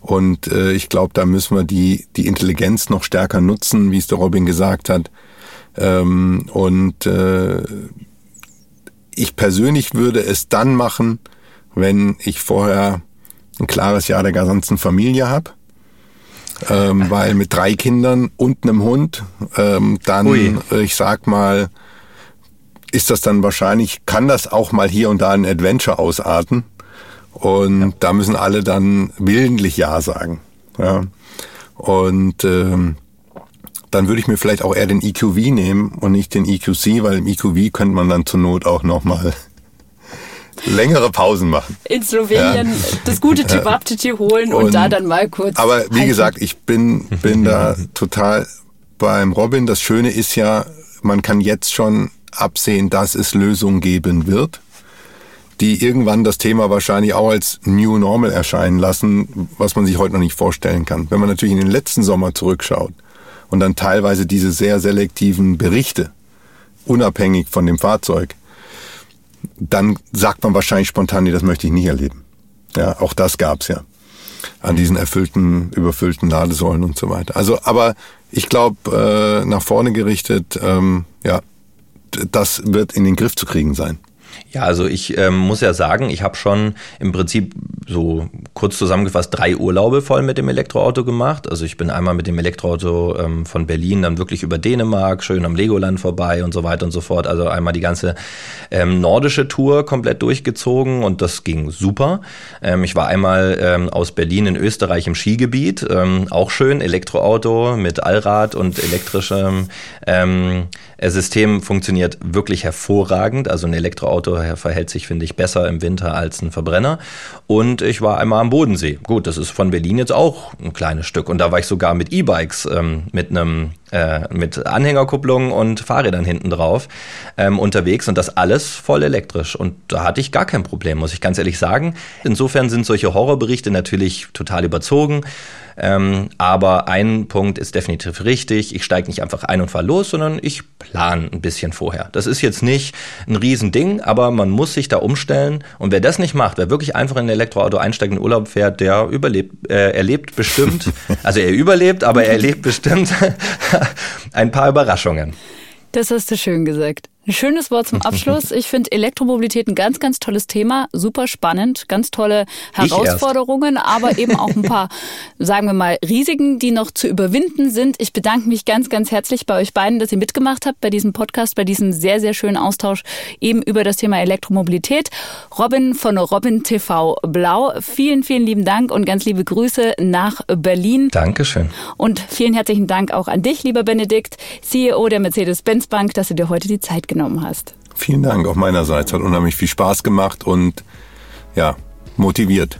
Und äh, ich glaube, da müssen wir die, die Intelligenz noch stärker nutzen, wie es der Robin gesagt hat. Ähm, und äh, ich persönlich würde es dann machen, wenn ich vorher ein klares Ja der ganzen Familie habe. Ähm, weil mit drei Kindern und einem Hund, ähm, dann, Ui. ich sag mal, ist das dann wahrscheinlich, kann das auch mal hier und da ein Adventure ausarten. Und ja. da müssen alle dann willentlich Ja sagen. Ja. Und ähm, dann würde ich mir vielleicht auch eher den EQV nehmen und nicht den EQC, weil im EQV könnte man dann zur Not auch nochmal längere Pausen machen. In Slowenien ja. das gute Chibabchichi holen und, und, da dann mal kurz. Aber wie halten. gesagt, ich bin, bin da total beim Robin. Das Schöne ist ja, man kann jetzt schon absehen, dass es Lösungen geben wird, die irgendwann das Thema wahrscheinlich auch als New Normal erscheinen lassen, was man sich heute noch nicht vorstellen kann. Wenn man natürlich in den letzten Sommer zurückschaut und dann teilweise diese sehr selektiven Berichte, unabhängig von dem Fahrzeug, dann sagt man wahrscheinlich spontan, das möchte ich nicht erleben. Ja, auch das gab's ja an diesen erfüllten, überfüllten Ladesäulen und so weiter. Also, aber ich glaube, äh, nach vorne gerichtet, ähm, ja, das wird in den Griff zu kriegen sein. Ja, also ich ähm, muss ja sagen, ich habe schon im Prinzip so kurz zusammengefasst drei Urlaube voll mit dem Elektroauto gemacht. Also ich bin einmal mit dem Elektroauto ähm, von Berlin dann wirklich über Dänemark, schön am Legoland vorbei und so weiter und so fort. Also einmal die ganze ähm, nordische Tour komplett durchgezogen und das ging super. Ähm, ich war einmal ähm, aus Berlin in Österreich im Skigebiet, ähm, auch schön, Elektroauto mit Allrad und elektrischem System funktioniert wirklich hervorragend. Also ein Elektroauto verhält sich, finde ich, besser im Winter als ein Verbrenner. Und ich war einmal am Bodensee. Gut, das ist von Berlin jetzt auch ein kleines Stück. Und da war ich sogar mit E-Bikes, ähm, mit einem äh, mit Anhängerkupplung und Fahrrädern hinten drauf ähm, unterwegs und das alles voll elektrisch. Und da hatte ich gar kein Problem, muss ich ganz ehrlich sagen. Insofern sind solche Horrorberichte natürlich total überzogen. Ähm, aber ein Punkt ist definitiv richtig. Ich steige nicht einfach ein und fahre los, sondern ich plane ein bisschen vorher. Das ist jetzt nicht ein Riesending, aber man muss sich da umstellen. Und wer das nicht macht, wer wirklich einfach in ein Elektroauto einsteigt, in Urlaub fährt, der überlebt, äh, erlebt bestimmt, also er überlebt, aber er erlebt bestimmt ein paar Überraschungen. Das hast du schön gesagt. Ein schönes Wort zum Abschluss. Ich finde Elektromobilität ein ganz, ganz tolles Thema, super spannend, ganz tolle Herausforderungen, aber eben auch ein paar, sagen wir mal, Risiken, die noch zu überwinden sind. Ich bedanke mich ganz, ganz herzlich bei euch beiden, dass ihr mitgemacht habt bei diesem Podcast, bei diesem sehr, sehr schönen Austausch eben über das Thema Elektromobilität. Robin von Robin TV Blau, vielen, vielen lieben Dank und ganz liebe Grüße nach Berlin. Dankeschön. Und vielen herzlichen Dank auch an dich, lieber Benedikt, CEO der Mercedes-Benz Bank, dass du dir heute die Zeit genommen hast. Vielen Dank auch meinerseits. Hat unheimlich viel Spaß gemacht und ja, motiviert.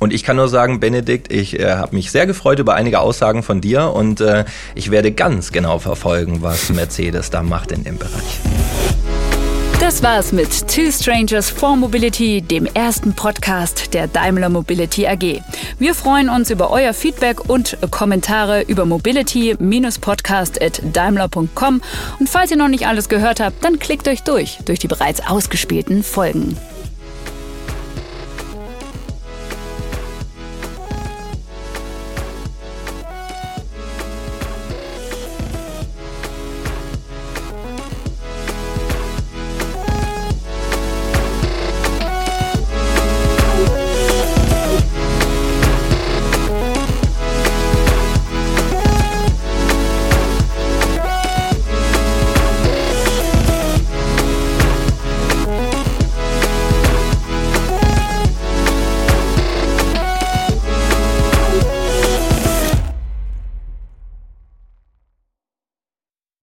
Und ich kann nur sagen, Benedikt, ich äh, habe mich sehr gefreut über einige Aussagen von dir und äh, ich werde ganz genau verfolgen, was Mercedes da macht in dem Bereich. Das war's mit Two Strangers for Mobility, dem ersten Podcast der Daimler Mobility AG. Wir freuen uns über euer Feedback und Kommentare über mobility-podcast.daimler.com. Und falls ihr noch nicht alles gehört habt, dann klickt euch durch, durch die bereits ausgespielten Folgen.